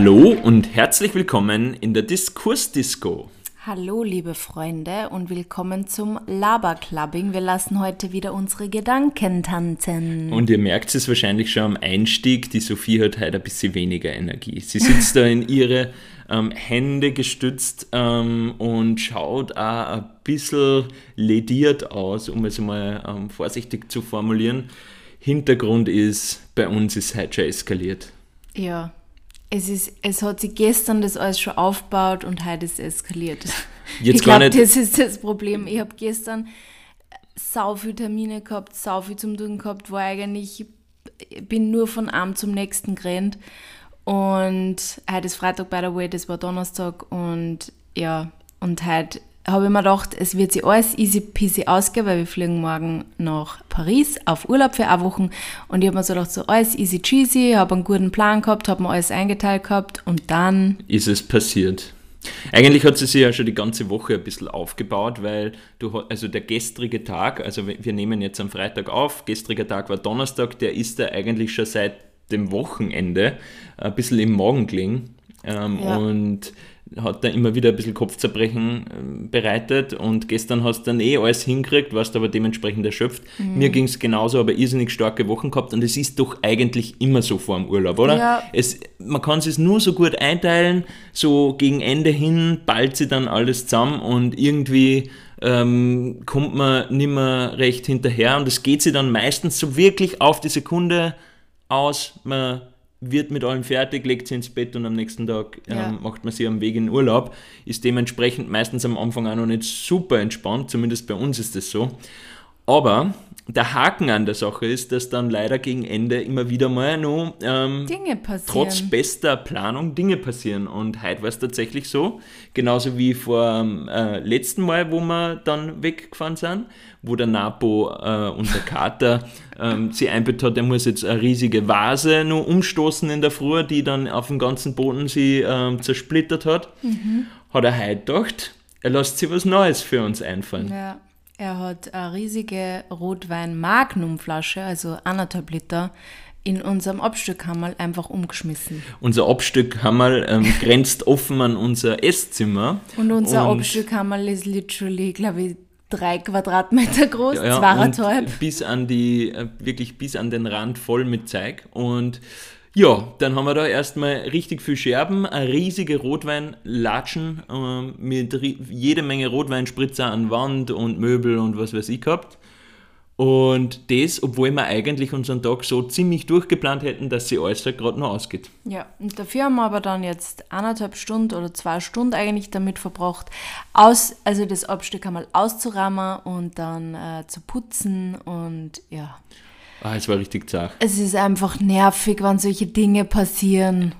Hallo und herzlich willkommen in der Diskursdisco. Hallo, liebe Freunde, und willkommen zum Laberclubbing. Wir lassen heute wieder unsere Gedanken tanzen. Und ihr merkt es wahrscheinlich schon am Einstieg, die Sophie hat heute ein bisschen weniger Energie. Sie sitzt da in ihre ähm, Hände gestützt ähm, und schaut auch ein bisschen lediert aus, um es mal ähm, vorsichtig zu formulieren. Hintergrund ist, bei uns ist heute schon eskaliert. Ja, es, ist, es hat sich gestern das alles schon aufgebaut und heute ist es eskaliert. Jetzt ich glaube, das ist das Problem. Ich habe gestern sau viele Termine gehabt, sau viel zum Tun gehabt, war eigentlich, ich bin nur von einem zum nächsten gerannt. Und heute ist Freitag, by the way, das war Donnerstag und ja, und heute habe ich mir gedacht, es wird sich alles easy peasy ausgehen, weil wir fliegen morgen nach Paris auf Urlaub für eine Woche. Und ich habe mir so gedacht, so alles easy cheesy, habe einen guten Plan gehabt, habe mir alles eingeteilt gehabt und dann... Ist es passiert. Eigentlich hat sie sich ja schon die ganze Woche ein bisschen aufgebaut, weil du, also der gestrige Tag, also wir nehmen jetzt am Freitag auf, gestriger Tag war Donnerstag, der ist da eigentlich schon seit dem Wochenende ein bisschen im Magen gelegen. Ähm, ja. Und hat da immer wieder ein bisschen Kopfzerbrechen ähm, bereitet und gestern hast du dann eh alles hingekriegt, warst aber dementsprechend erschöpft. Mhm. Mir ging es genauso, aber irrsinnig starke Wochen gehabt und es ist doch eigentlich immer so vor dem Urlaub, oder? Ja. Es, man kann es nur so gut einteilen, so gegen Ende hin ballt sie dann alles zusammen und irgendwie ähm, kommt man nicht mehr recht hinterher und es geht sie dann meistens so wirklich auf die Sekunde aus, man wird mit allem fertig, legt sie ins Bett und am nächsten Tag ähm, ja. macht man sie am Weg in Urlaub. Ist dementsprechend meistens am Anfang auch noch nicht super entspannt, zumindest bei uns ist das so. Aber der Haken an der Sache ist, dass dann leider gegen Ende immer wieder mal noch ähm, Dinge passieren. trotz bester Planung Dinge passieren. Und heute war es tatsächlich so, genauso wie vor ähm, äh, letzten Mal, wo wir dann weggefahren sind, wo der Napo äh, und der Kater ähm, sie einbettet hat, er muss jetzt eine riesige Vase nur umstoßen in der Früh, die dann auf dem ganzen Boden sie ähm, zersplittert hat. Mhm. Hat er heute gedacht, er lässt sich was Neues für uns einfallen. Ja. Er hat eine riesige Rotwein-Magnum-Flasche, also anderthalb Liter, in unserem Abstückhammer einfach umgeschmissen. Unser Abstückhammer ähm, grenzt offen an unser Esszimmer. Und unser und Abstückhammer ist literally, glaube ich, drei Quadratmeter groß, ja, ja, zweieinhalb. Bis an die, äh, wirklich bis an den Rand voll mit Zeug. Und ja, dann haben wir da erstmal richtig viel Scherben, eine riesige Rotweinlatschen äh, mit jede Menge Rotweinspritzer an Wand und Möbel und was weiß ich gehabt. Und das, obwohl wir eigentlich unseren Tag so ziemlich durchgeplant hätten, dass sie halt gerade noch ausgeht. Ja, und dafür haben wir aber dann jetzt eineinhalb Stunden oder zwei Stunden eigentlich damit verbracht, aus, also das Abstück einmal auszurammen und dann äh, zu putzen und ja. Ah, es war richtig zart. Es ist einfach nervig, wenn solche Dinge passieren.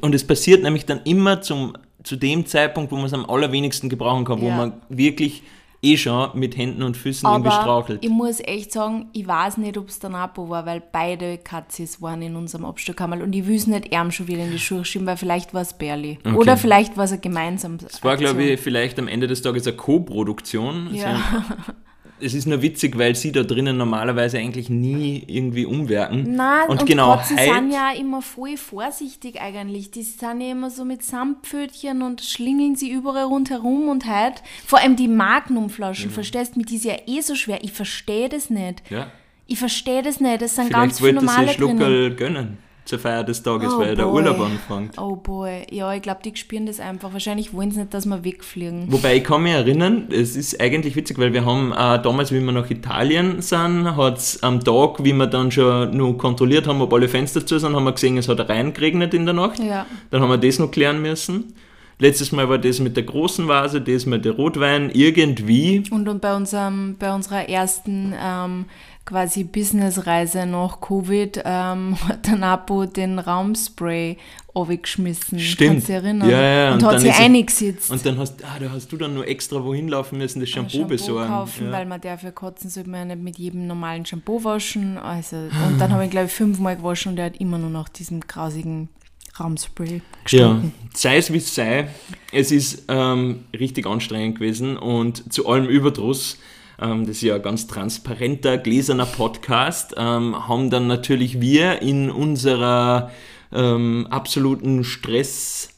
Und es passiert nämlich dann immer zum, zu dem Zeitpunkt, wo man es am allerwenigsten gebrauchen kann, ja. wo man wirklich eh schon mit Händen und Füßen Aber irgendwie strauchelt. ich muss echt sagen, ich weiß nicht, ob es der Napo war, weil beide Katzis waren in unserem Abstückkammer und ich will es nicht ärm schon wieder in die Schuhe schieben, weil vielleicht war es Berli. Okay. Oder vielleicht war es ein gemeinsames. Es war, glaube ich, vielleicht am Ende des Tages eine Co-Produktion. Ja. es ist nur witzig, weil sie da drinnen normalerweise eigentlich nie irgendwie umwerken. Nein, und, und genau, Katzen sind ja immer voll vorsichtig eigentlich. Die sind ja immer so mit Samtpfötchen und schlingeln sie überall rundherum und halt. Vor allem die Magnumflaschen, mhm. verstehst du, mit die ist ja eh so schwer. Ich verstehe das nicht. Ja. Ich verstehe das nicht. Das sind Vielleicht ganz viele normale Schluckerl gönnen zur Feier des Tages, oh weil boy. der Urlaub anfängt. Oh boy, ja, ich glaube, die spüren das einfach. Wahrscheinlich wollen sie nicht, dass wir wegfliegen. Wobei ich kann mich erinnern, es ist eigentlich witzig, weil wir haben äh, damals, wie wir nach Italien sind, hat es am Tag, wie wir dann schon nur kontrolliert haben, ob alle Fenster zu sind, haben wir gesehen, es hat reingeregnet in der Nacht. Ja. Dann haben wir das noch klären müssen. Letztes Mal war das mit der großen Vase, das mit der Rotwein, irgendwie. Und, und bei, unserem, bei unserer ersten ähm, quasi Businessreise nach Covid ähm, hat der Napo den Raumspray aufgeschmissen. Stimmt. Kannst du erinnern? Ja, ja. Und, und hat sich eingesetzt. Und dann hast, ah, da hast du dann nur extra wohin laufen müssen, das Shampoo, Shampoo besorgen. kaufen, ja. weil man darf ja kotzen, sollte man ja nicht mit jedem normalen Shampoo waschen. Also, und dann habe ich, glaube ich, fünfmal gewaschen und der hat immer nur nach diesem grausigen Raumspray gestunken. Ja, sei es wie es sei, es ist ähm, richtig anstrengend gewesen und zu allem Überdruss das ist ja ein ganz transparenter, gläserner Podcast, ähm, haben dann natürlich wir in unserer ähm, absoluten Stress,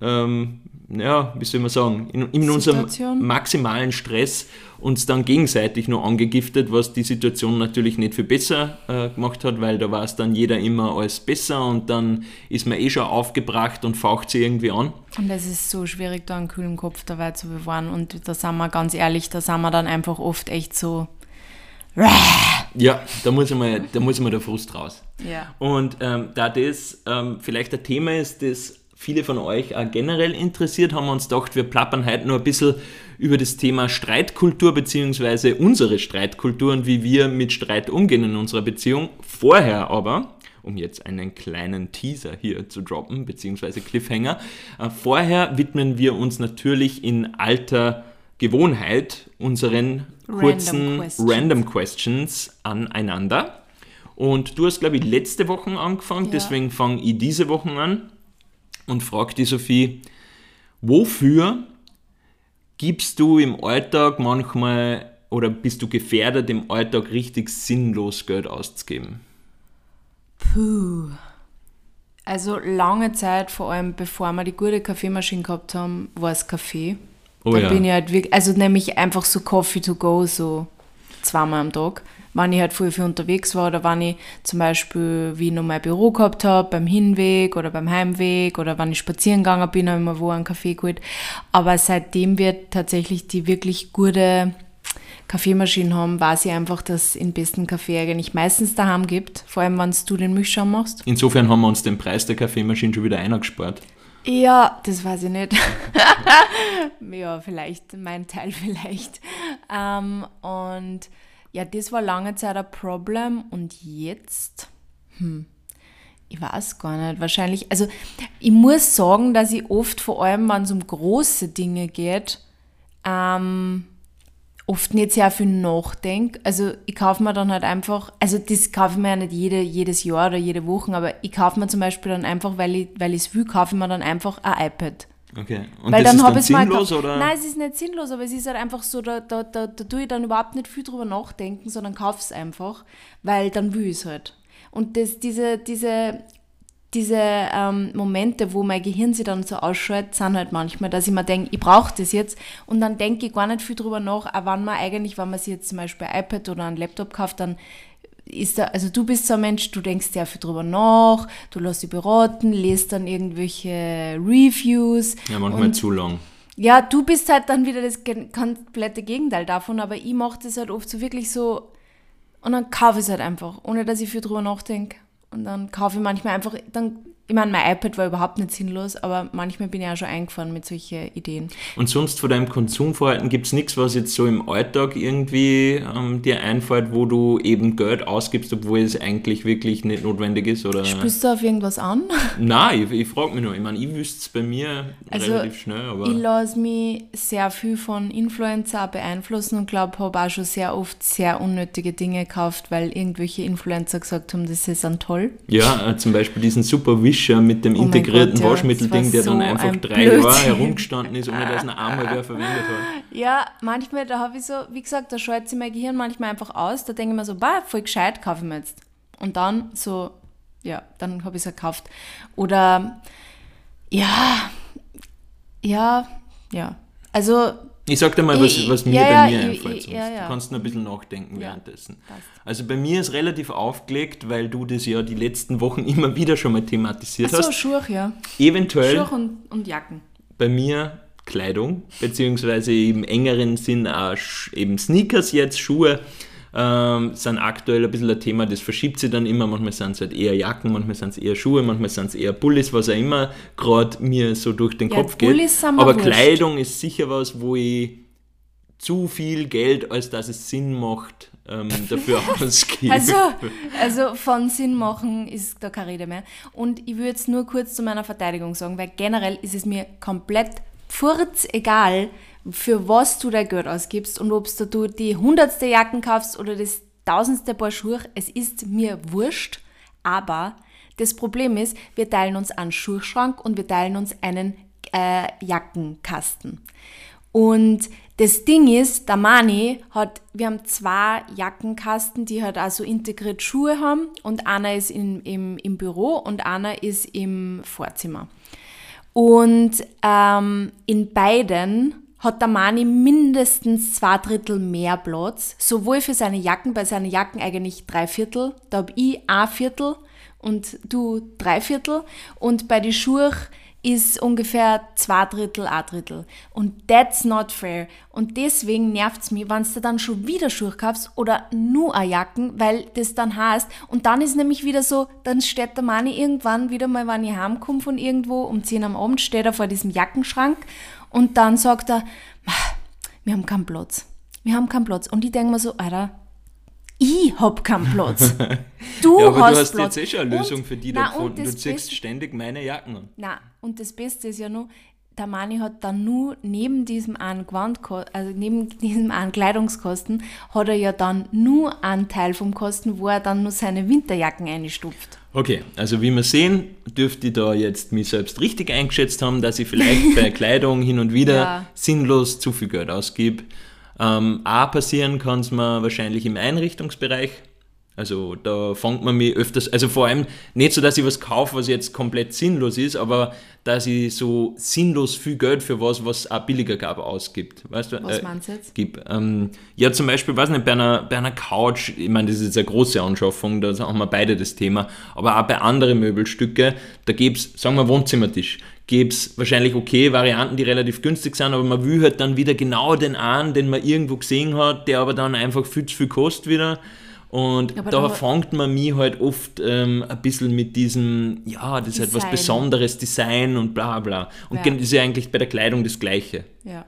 ähm, ja, wie soll man sagen, in, in unserem maximalen Stress uns dann gegenseitig noch angegiftet, was die Situation natürlich nicht viel besser äh, gemacht hat, weil da war es dann jeder immer alles besser und dann ist man eh schon aufgebracht und faucht sie irgendwie an. Und es ist so schwierig, da einen kühlen Kopf dabei zu bewahren und da sind wir ganz ehrlich, da sind wir dann einfach oft echt so ja, da muss mal, da muss mal der Frust raus. Ja. Und ähm, da das ähm, vielleicht ein Thema ist, das viele von euch auch generell interessiert, haben wir uns gedacht, wir plappern heute nur ein bisschen über das Thema Streitkultur bzw. unsere Streitkultur und wie wir mit Streit umgehen in unserer Beziehung. Vorher aber, um jetzt einen kleinen Teaser hier zu droppen, beziehungsweise Cliffhanger, äh, vorher widmen wir uns natürlich in alter Gewohnheit unseren kurzen Random Questions, Random Questions aneinander. Und du hast, glaube ich, letzte Woche angefangen, ja. deswegen fange ich diese Woche an und frage die Sophie, wofür gibst du im Alltag manchmal oder bist du gefährdet, im Alltag richtig sinnlos Geld auszugeben? Puh. Also lange Zeit, vor allem bevor wir die gute Kaffeemaschine gehabt haben, war es Kaffee. Oh, da ja. bin ich halt wirklich, also nämlich einfach so Coffee to go, so zweimal am Tag. Wenn ich halt früher viel unterwegs war oder wenn ich zum Beispiel, wie ich noch mein Büro gehabt habe, beim Hinweg oder beim Heimweg oder wenn ich spazieren gegangen bin, habe ich mir wo einen Kaffee geholt. Aber seitdem wir tatsächlich die wirklich gute Kaffeemaschine haben, weiß ich einfach, dass es den besten Kaffee eigentlich meistens daheim gibt, vor allem wenn du den Milchschaum machst. Insofern haben wir uns den Preis der Kaffeemaschine schon wieder eingespart. Ja, das weiß ich nicht. ja, vielleicht, mein Teil vielleicht. Ähm, und ja, das war lange Zeit ein Problem und jetzt, hm, ich weiß gar nicht, wahrscheinlich, also ich muss sagen, dass ich oft, vor allem wenn es um große Dinge geht, ähm, oft nicht sehr viel nachdenke. Also ich kaufe mir dann halt einfach, also das kaufe ich mir ja nicht jede, jedes Jahr oder jede Woche, aber ich kaufe mir zum Beispiel dann einfach, weil ich es will, kaufe ich mir dann einfach ein iPad. Okay. Und weil das dann ist dann sinnlos, oder? Nein, es ist nicht sinnlos, aber es ist halt einfach so, da, da, da, da tue ich dann überhaupt nicht viel drüber nachdenken, sondern kaufe es einfach, weil dann will ich es halt. Und das, diese, diese diese ähm, Momente, wo mein Gehirn sich dann so ausschaltet, sind halt manchmal, dass ich mir denke, ich brauche das jetzt und dann denke ich gar nicht viel drüber nach, auch wann man eigentlich, wenn man sich jetzt zum Beispiel ein iPad oder ein Laptop kauft, dann ist da, also du bist so ein Mensch, du denkst sehr viel drüber nach, du lässt dich beraten, lest dann irgendwelche Reviews. Ja, manchmal zu lang. Ja, du bist halt dann wieder das komplette Gegenteil davon, aber ich mache das halt oft so wirklich so und dann kaufe ich es halt einfach, ohne dass ich viel drüber nachdenke. Und dann kaufe ich manchmal einfach, dann ich meine, mein iPad war überhaupt nicht sinnlos, aber manchmal bin ich auch schon eingefahren mit solchen Ideen. Und sonst von deinem Konsumverhalten gibt es nichts, was jetzt so im Alltag irgendwie ähm, dir einfällt, wo du eben Geld ausgibst, obwohl es eigentlich wirklich nicht notwendig ist? Oder? Spürst du auf irgendwas an? Nein, ich, ich frage mich nur. Ich meine, ich wüsste es bei mir also, relativ schnell. Aber ich lasse mich sehr viel von Influencer beeinflussen und glaube, habe auch schon sehr oft sehr unnötige Dinge gekauft, weil irgendwelche Influencer gesagt haben, das ist dann toll. Ja, äh, zum Beispiel diesen Super Wish Wischer mit dem oh integrierten Gott, Waschmittelding, der so dann einfach drei Blödsinn. Jahre herumgestanden ist, ohne dass ihn einmal wer verwendet hat. Ja, manchmal, da habe ich so, wie gesagt, da schaltet sich mein Gehirn manchmal einfach aus. Da denke ich mir so, bah, voll gescheit, kaufe ich mir jetzt. Und dann so, ja, dann habe ich es gekauft. Oder, ja, ja, ja. Also ich sag dir mal, was, was mir ja, bei mir ja, einfällt. Ja, du kannst noch ein bisschen nachdenken währenddessen. Passt. Also bei mir ist relativ aufgelegt, weil du das ja die letzten Wochen immer wieder schon mal thematisiert Ach so, hast. Schuhe, ja. Eventuell. Schuhe und, und Jacken. Bei mir Kleidung, beziehungsweise im engeren Sinn auch eben Sneakers jetzt, Schuhe ähm, sind aktuell ein bisschen ein Thema, das verschiebt sich dann immer. Manchmal sind es halt eher Jacken, manchmal sind es eher Schuhe, manchmal sind es eher Bullis, was auch immer gerade mir so durch den ja, Kopf geht. Aber wurscht. Kleidung ist sicher was, wo ich zu viel Geld, als dass es Sinn macht, ähm, dafür ausgebe. Also, also von Sinn machen ist da keine Rede mehr. Und ich würde jetzt nur kurz zu meiner Verteidigung sagen, weil generell ist es mir komplett furz egal, für was du dein Geld ausgibst und ob du die hundertste Jacken kaufst oder das tausendste Paar Schuhe, es ist mir wurscht, aber das Problem ist, wir teilen uns einen Schuhschrank und wir teilen uns einen äh, Jackenkasten. Und das Ding ist, der Mani hat, wir haben zwei Jackenkasten, die halt also integriert Schuhe haben und einer ist in, im, im Büro und einer ist im Vorzimmer. Und ähm, in beiden hat der Mani mindestens zwei Drittel mehr Platz, sowohl für seine Jacken, bei seinen Jacken eigentlich drei Viertel, da habe ich ein Viertel und du drei Viertel und bei den Schuhen ist ungefähr zwei Drittel, ein Drittel. Und that's not fair. Und deswegen nervt es mich, wenn du dann schon wieder Schuhe kaufst oder nur eine Jacken, weil das dann heißt. Und dann ist nämlich wieder so, dann steht der Mann irgendwann wieder mal, wenn ich heimkomme von irgendwo, um 10 am Abend, steht er vor diesem Jackenschrank und dann sagt er, wir haben keinen Platz. Wir haben keinen Platz. Und ich denke mir so, Alter, ich hab keinen Platz. Du ja, aber hast, du hast Platz. jetzt eh schon eine Lösung und, für die da gefunden. Du ziehst ständig meine Jacken an. Nein, und das Beste ist ja nur, der Mani hat dann nur neben diesem einen Gewand, also neben diesem einen Kleidungskosten, hat er ja dann nur einen Teil vom Kosten, wo er dann nur seine Winterjacken einstupft. Okay, also wie wir sehen, dürfte ich da jetzt mich selbst richtig eingeschätzt haben, dass ich vielleicht bei Kleidung hin und wieder ja. sinnlos zu viel Geld ausgebe. Ähm, A passieren kann es mir wahrscheinlich im Einrichtungsbereich. Also da fängt man mich öfters, also vor allem nicht so, dass ich was kaufe, was jetzt komplett sinnlos ist, aber dass ich so sinnlos viel Geld für was, was auch billiger gab, ausgibt. Weißt du? Was äh, meinst du jetzt? Gib, ähm, ja, zum Beispiel, weiß nicht, bei einer, bei einer Couch, ich meine, das ist jetzt eine große Anschaffung, da haben wir beide das Thema, aber auch bei anderen Möbelstücke, da gibt es, sagen wir Wohnzimmertisch, gäbe es wahrscheinlich okay Varianten, die relativ günstig sind, aber man will halt dann wieder genau den an, den man irgendwo gesehen hat, der aber dann einfach viel zu viel kostet wieder. Und aber da fängt man mich halt oft ähm, ein bisschen mit diesem, ja, das Design. ist halt was Besonderes, Design und bla bla. Und ja. das ist ja eigentlich bei der Kleidung das Gleiche. Ja.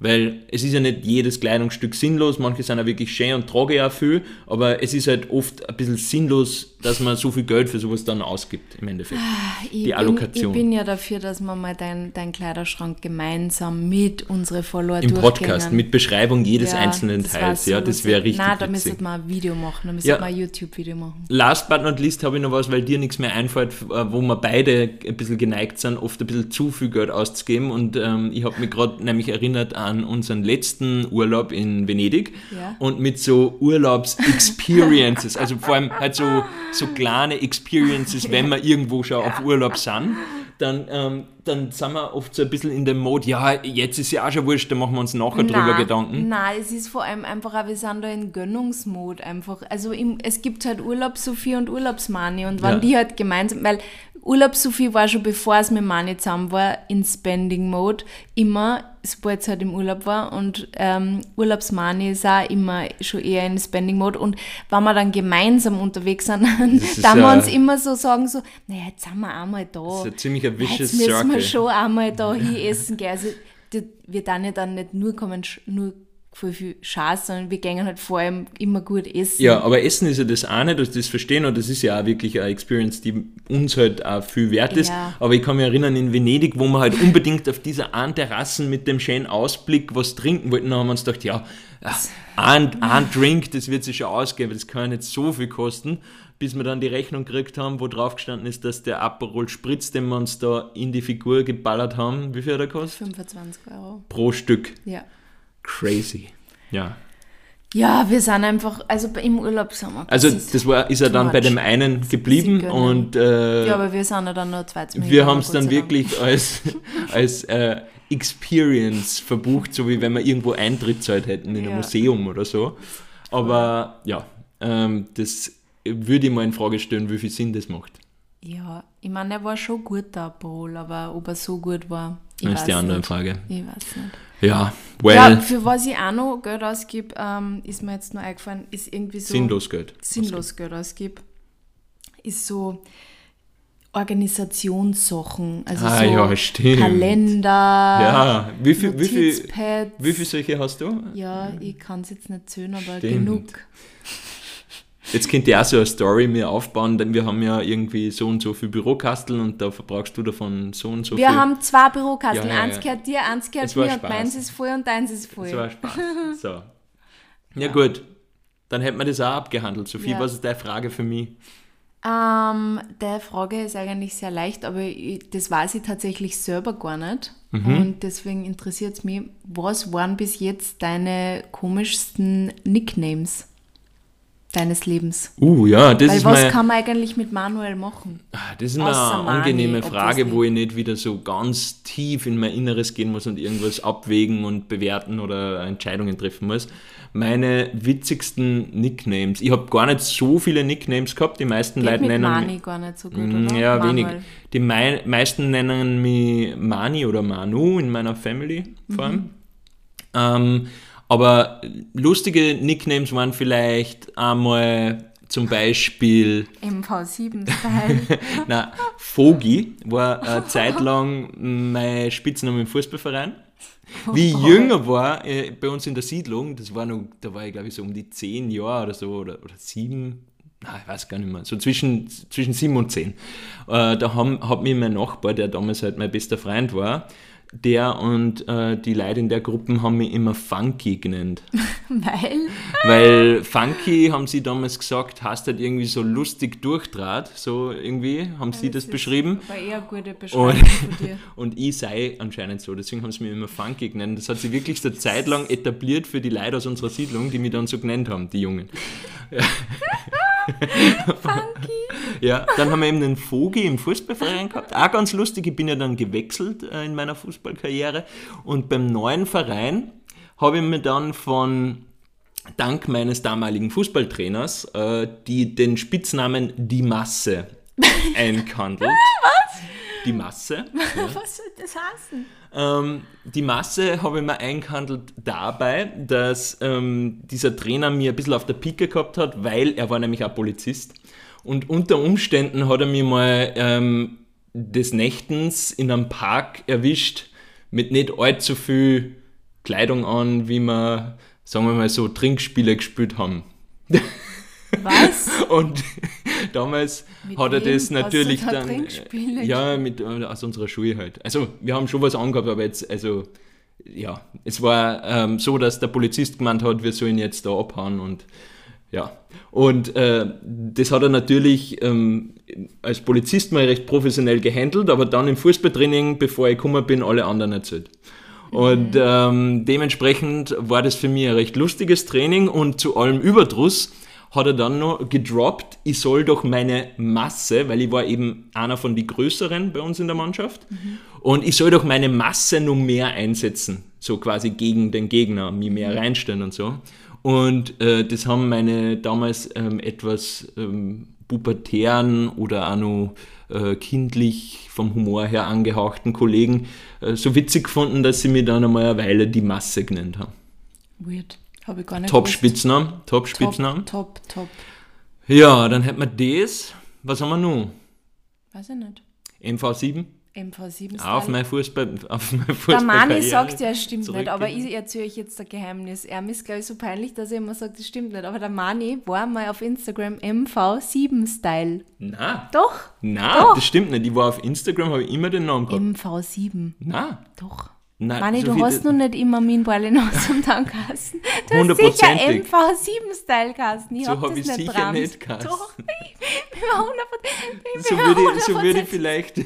Weil es ist ja nicht jedes Kleidungsstück sinnlos, manche sind auch wirklich schön und trage ja viel, aber es ist halt oft ein bisschen sinnlos, dass man so viel Geld für sowas dann ausgibt im Endeffekt. Ah, ich die Allokation. ich bin ja dafür, dass wir mal deinen dein Kleiderschrank gemeinsam mit unseren Followern Im Podcast, mit Beschreibung jedes ja, einzelnen Teils. So ja, das wäre richtig. Nein, da müsste man ein Video machen, da müsste ja. man ein YouTube-Video machen. Last but not least habe ich noch was, weil dir nichts mehr einfällt, äh, wo wir beide ein bisschen geneigt sind, oft ein bisschen zu viel Geld auszugeben. Und ähm, ich habe mich gerade nämlich erinnert an an unseren letzten Urlaub in Venedig ja. und mit so Urlaubs-Experiences, also vor allem halt so, so kleine Experiences, wenn wir irgendwo schon auf Urlaub sind, dann, ähm, dann sind wir oft so ein bisschen in dem Mode, ja, jetzt ist ja auch schon wurscht, da machen wir uns nachher na, drüber Gedanken. Nein, es ist vor allem einfach auch, wir sind da in Gönnungsmod einfach. Also im, es gibt halt Urlaubs-Sophie und Urlaubsmani und wenn ja. die halt gemeinsam, weil Urlaubs-Sophie war schon bevor es mit Mani zusammen war, in Spending-Mode immer sobald es halt im Urlaub war. Und ähm, Urlaubsmani ist auch immer schon eher in Spending-Mode. Und wenn wir dann gemeinsam unterwegs sind, dann ja, wir uns immer so sagen, so, naja, jetzt sind wir einmal da. Das ist ein ziemlicher vicious Jetzt müssen wir schon einmal da hin essen gehen. Also, wir dann dann nicht nur kommen, nur voll viel Scheiß, sondern wir gehen halt vor allem immer gut essen. Ja, aber Essen ist ja das eine, dass das verstehen und das ist ja auch wirklich eine Experience, die uns halt auch viel wert ist. Ja. Aber ich kann mich erinnern, in Venedig, wo wir halt unbedingt auf dieser einen Terrassen mit dem schönen Ausblick was trinken wollten, da haben wir uns gedacht, ja, ein, ein Drink, das wird sich schon ausgehen, das kann nicht so viel kosten, bis wir dann die Rechnung gekriegt haben, wo drauf gestanden ist, dass der Aperol Spritz, den wir uns da in die Figur geballert haben, wie viel hat er kostet? 25 Euro. Pro Stück. Ja. Crazy. Ja. Ja, wir sind einfach, also im Urlaub sind wir. Also das war, ist ja dann bei dem einen geblieben und äh, ja, aber wir sind ja dann nur zwei Wir haben es dann wirklich als, als äh, Experience verbucht, so wie wenn wir irgendwo Eintritt zahlt hätten in ja. ein Museum oder so. Aber ja, ähm, das würde ich mal in Frage stellen, wie viel Sinn das macht. Ja, ich meine, er war schon gut, der Paul, aber ob er so gut war, ich das ist die andere nicht. Frage. Ich weiß nicht. Ja, well. Ja, für was ich auch noch Geld ausgebe, ähm, ist mir jetzt noch eingefallen, ist irgendwie so. Sinnlos Geld. Sinnlos Geld ausgebe. Ist so Organisationssachen. Also ah, so ja, Kalender. Ja, wie viel, wie, viel, wie viel solche hast du? Ja, ich kann es jetzt nicht zählen, aber stimmt. genug. Jetzt könnt ihr auch so eine Story mir aufbauen, denn wir haben ja irgendwie so und so viel Bürokasteln und da verbrauchst du davon so und so wir viel. Wir haben zwei Bürokasteln, ja, ja, eins gehört dir, eins gehört mir und meins ist voll und deins ist voll. Das war Spaß. So. Ja, gut, dann hätten wir das auch abgehandelt. Sophie, was ist deine Frage für mich? Ähm, der Frage ist eigentlich sehr leicht, aber ich, das weiß ich tatsächlich selber gar nicht. Mhm. Und deswegen interessiert es mich, was waren bis jetzt deine komischsten Nicknames? Deines Lebens? Uh, ja, das Weil ist was kann man eigentlich mit Manuel machen? Ah, das ist eine angenehme Frage, wo ich nicht wieder so ganz tief in mein Inneres gehen muss und irgendwas abwägen und bewerten oder Entscheidungen treffen muss. Meine witzigsten Nicknames. Ich habe gar nicht so viele Nicknames gehabt. Die meisten Geht Leute mit nennen Mani gar nicht so gut, mm, oder? Ja, Manuel. wenig. Die mei meisten nennen mich Mani oder Manu in meiner Family vor allem. Mhm. Ähm, aber lustige Nicknames waren vielleicht einmal zum Beispiel. MV7-Style. Na, Fogi war eine Zeit lang mein Spitzname im Fußballverein. Wie ich jünger war, äh, bei uns in der Siedlung, das war noch, da war ich glaube ich so um die zehn Jahre oder so, oder, oder sieben, na, ich weiß gar nicht mehr, so zwischen, zwischen sieben und zehn. Äh, da haben, hat mir mein Nachbar, der damals halt mein bester Freund war, der und äh, die Leute in der Gruppe haben mich immer Funky genannt. Weil? Weil Funky, haben sie damals gesagt, hast halt irgendwie so lustig durchdraht, so irgendwie, haben ja, sie das, das beschrieben. War eher eine gute Beschreibung und, von dir. Und ich sei anscheinend so, deswegen haben sie mich immer Funky genannt. Das hat sich wirklich so Zeit lang etabliert für die Leute aus unserer Siedlung, die mich dann so genannt haben, die Jungen. Funky. Ja, dann haben wir eben den Vogel im Fußballverein gehabt. Auch ganz lustig, ich bin ja dann gewechselt äh, in meiner Fußballkarriere. Und beim neuen Verein habe ich mir dann von dank meines damaligen Fußballtrainers äh, die, den Spitznamen Die Masse eingehandelt. Was? Die Masse. Ja. Was soll das heißen? Ähm, die Masse habe ich mir eingehandelt dabei, dass ähm, dieser Trainer mir ein bisschen auf der Pike gehabt hat, weil er war nämlich auch Polizist. Und unter Umständen hat er mich mal ähm, des Nächtens in einem Park erwischt mit nicht allzu viel Kleidung an, wie wir, sagen wir mal so, Trinkspiele gespielt haben. Was? Und damals mit hat er das natürlich da dann. Ja, mit, äh, aus unserer Schule halt. Also, wir haben schon was angehabt, aber jetzt, also, ja, es war ähm, so, dass der Polizist gemeint hat, wir sollen jetzt da abhauen und ja, und äh, das hat er natürlich ähm, als Polizist mal recht professionell gehandelt, aber dann im Fußballtraining, bevor ich gekommen bin, alle anderen erzählt. Und mhm. ähm, dementsprechend war das für mich ein recht lustiges Training und zu allem Überdruss hat er dann noch gedroppt, ich soll doch meine Masse, weil ich war eben einer von den Größeren bei uns in der Mannschaft, mhm. und ich soll doch meine Masse noch mehr einsetzen, so quasi gegen den Gegner, mich mehr mhm. reinstellen und so. Und äh, das haben meine damals ähm, etwas ähm, pubertären oder auch noch äh, kindlich vom Humor her angehauchten Kollegen äh, so witzig gefunden, dass sie mir dann einmal eine Weile die Masse genannt haben. Weird. Habe ich gar nicht Top-Spitznamen. Top-Spitznamen. Top, top, top. Ja, dann hätten wir das. Was haben wir noch? Weiß ich nicht. MV7. MV7 Auf mein Fußball, auf mein Fußball Der Mani sagt ja, es stimmt nicht, aber ich erzähle euch jetzt ein Geheimnis. Er ist, glaube ich, so peinlich, dass er immer sagt, es stimmt nicht. Aber der Mani war mal auf Instagram MV7-Style. Na. Doch. Na, Doch. das stimmt nicht. Ich war auf Instagram, habe ich immer den Namen gehabt. MV7. Na. Doch. Nein, Mani, so du hast noch nicht immer meinen Ballenos am Tankasten. Du hast sicher MV7-Style-Kasten. So habe ich sicher Brams. nicht Kasten. Doch, ich bin 100%. so würde ich, so würde ich vielleicht,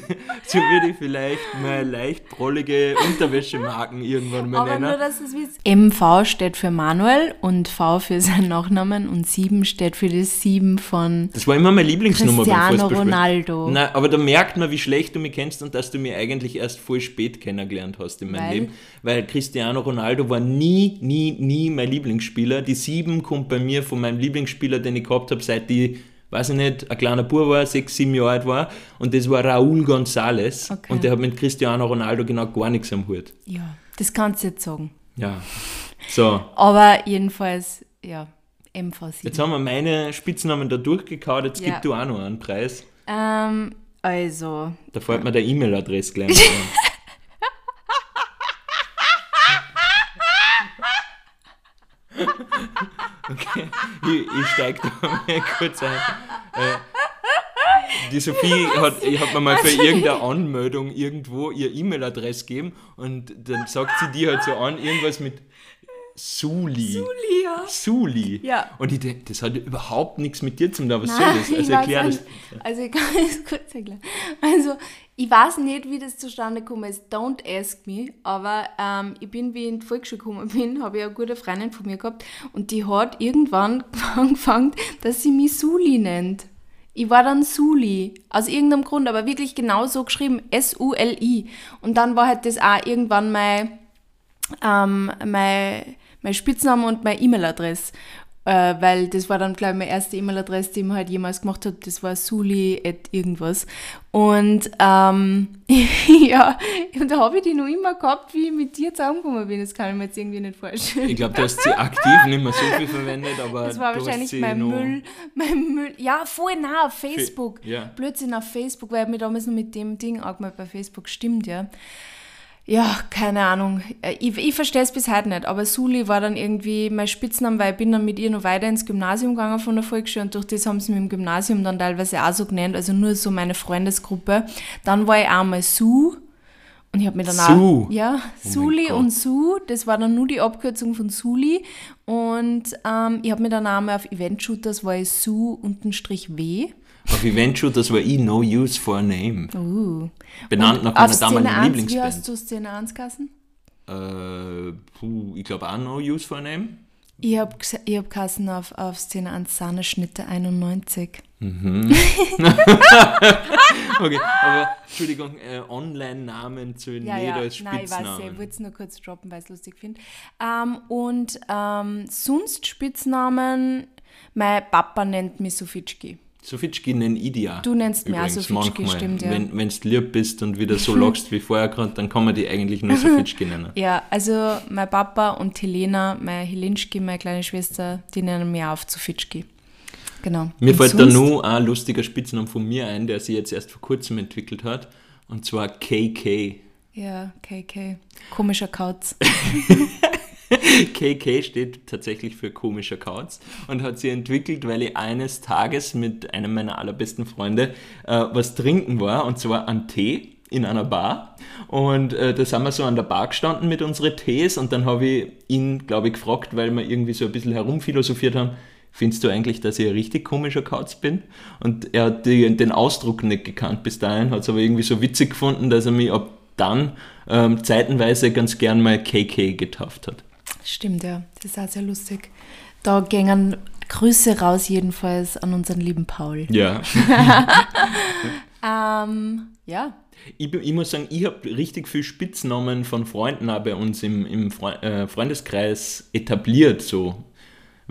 so würde ich vielleicht mal leicht prollige Unterwäschemarken irgendwann mal Aber nennen. nur, dass es wisst. MV steht für Manuel und V für seinen Nachnamen und 7 steht für das 7 von Das war immer meine Lieblingsnummer Cristiano beim Ronaldo. Nein, aber da merkt man, wie schlecht du mich kennst und dass du mich eigentlich erst voll spät kennengelernt hast in meinem weil? Leben. Weil Cristiano Ronaldo war nie, nie, nie mein Lieblingsspieler. Die 7 kommt bei mir von meinem Lieblingsspieler, den ich gehabt habe, seit ich weiß ich nicht, ein kleiner Bub war, sechs, sieben Jahre alt war. Und das war Raúl González. Okay. Und der hat mit Cristiano Ronaldo genau gar nichts am Hut. Ja, das kannst du jetzt sagen. Ja. So. Aber jedenfalls, ja, MV7. Jetzt haben wir meine Spitznamen da durchgekaut, jetzt ja. gib du auch noch einen Preis. Ähm, also. Da fällt mir der E-Mail-Adresse gleich an. Okay, ich, ich steige da mal kurz ein. Äh, die Sophie hat, hat mir mal für irgendeine Anmeldung irgendwo ihr E-Mail-Adresse gegeben und dann sagt sie dir halt so an, irgendwas mit Suli. Suli, ja. Suli. Ja. Und ich denke, das hat überhaupt nichts mit dir zu tun. Was Nein, soll das? Also erklär das. Also ich kann es kurz erklären. Also ich weiß nicht, wie das zustande gekommen ist. Don't ask me. Aber ähm, ich bin, wie ich in die Volksschule gekommen bin, habe ich eine gute Freundin von mir gehabt und die hat irgendwann angefangen, dass sie mich Suli nennt. Ich war dann Suli, aus irgendeinem Grund, aber wirklich genau so geschrieben, S-U-L-I. Und dann war halt das auch irgendwann mein, ähm, mein, mein Spitzname und meine E-Mail-Adresse. Äh, weil das war dann, glaube ich, meine erste E-Mail-Adresse, die man halt jemals gemacht hat. Das war suli at irgendwas. Und ähm, ja, und da habe ich die noch immer gehabt, wie ich mit dir zusammengekommen bin. Das kann ich mir jetzt irgendwie nicht vorstellen. Ich glaube, du hast sie aktiv nicht mehr so viel verwendet, aber Das war wahrscheinlich mein Müll, mein Müll. Ja, voll nah auf Facebook. ja. Blödsinn auf Facebook, weil ich mich damals noch mit dem Ding angemeldet bei Facebook. Stimmt, ja. Ja, keine Ahnung. Äh, Ich, ich verstehe es bis heute nicht, aber Suli war dann irgendwie mein Spitzname, weil ich bin dann mit ihr noch weiter ins Gymnasium gegangen von der Volksschule und durch das haben sie mich im Gymnasium dann teilweise auch so genannt, also nur so meine Freundesgruppe. Dann war ich auch mal Sue und ich habe mir dann Sue? auch... Ja, Oh Suli und Sue, das war dann nur die Abkürzung von Suli und ähm, ich habe mir dann auch mal auf Event-Shooters war ich Sue untenstrich W. Auf Eventshoot, das war ich No Use for a Name. Uh. Benannt Und nach meiner damaligen 1, Wie Lieblingsband. hast du Szene 1 gegessen? Äh, puh, ich glaube auch No Use for a Name. Ich habe ich hab gegessen auf, auf Szene 1 Sahneschnitte 91. Okay, aber Entschuldigung, äh, Online-Namen zu Ja, ja, als nein, ich weiß, ich Spitznamen. wollte es nur kurz droppen, weil ich es lustig finde. Ähm, und ähm, sonst Spitznamen, mein Papa nennt mich Sofitschki. Sofitschki nennen ich auch. Du nennst mich auch Sofitschki, stimmt, ja. Wenn wenn du lieb bist und wieder so lachst wie vorher gerade, dann kann man die eigentlich nur Sofitschki nennen. Ja, also mein Papa und Helena, meine Helinschki, meine kleine Schwester, die nennen mich auch auf Sofitschki. Genau. Mir Und fällt da nur ein lustiger Spitzname von mir ein, der sich jetzt erst vor kurzem entwickelt hat. Und zwar KK. Ja, KK. Komischer Kauz. KK steht tatsächlich für komischer Kauz und hat sie entwickelt, weil ich eines Tages mit einem meiner allerbesten Freunde äh, was trinken war und zwar an Tee in einer Bar und äh, da sind wir so an der Bar gestanden mit unseren Tees und dann habe ich ihn, glaube ich, gefragt, weil wir irgendwie so ein bisschen herumphilosophiert haben, findest du eigentlich, dass ich ein richtig komischer Kauz bin? Und er hat die, den Ausdruck nicht gekannt bis dahin, hat es aber irgendwie so witzig gefunden, dass er mich ab dann ähm, zeitenweise ganz gern mal KK getauft hat. Stimmt, ja. Das ist auch sehr lustig. Da gingen Grüße raus jedenfalls an unseren lieben Paul. Ja. Ähm, ja. Ich, ich muss sagen, ich habe richtig viel Spitznamen von Freunden auch bei uns im, im äh, Freundeskreis etabliert. So.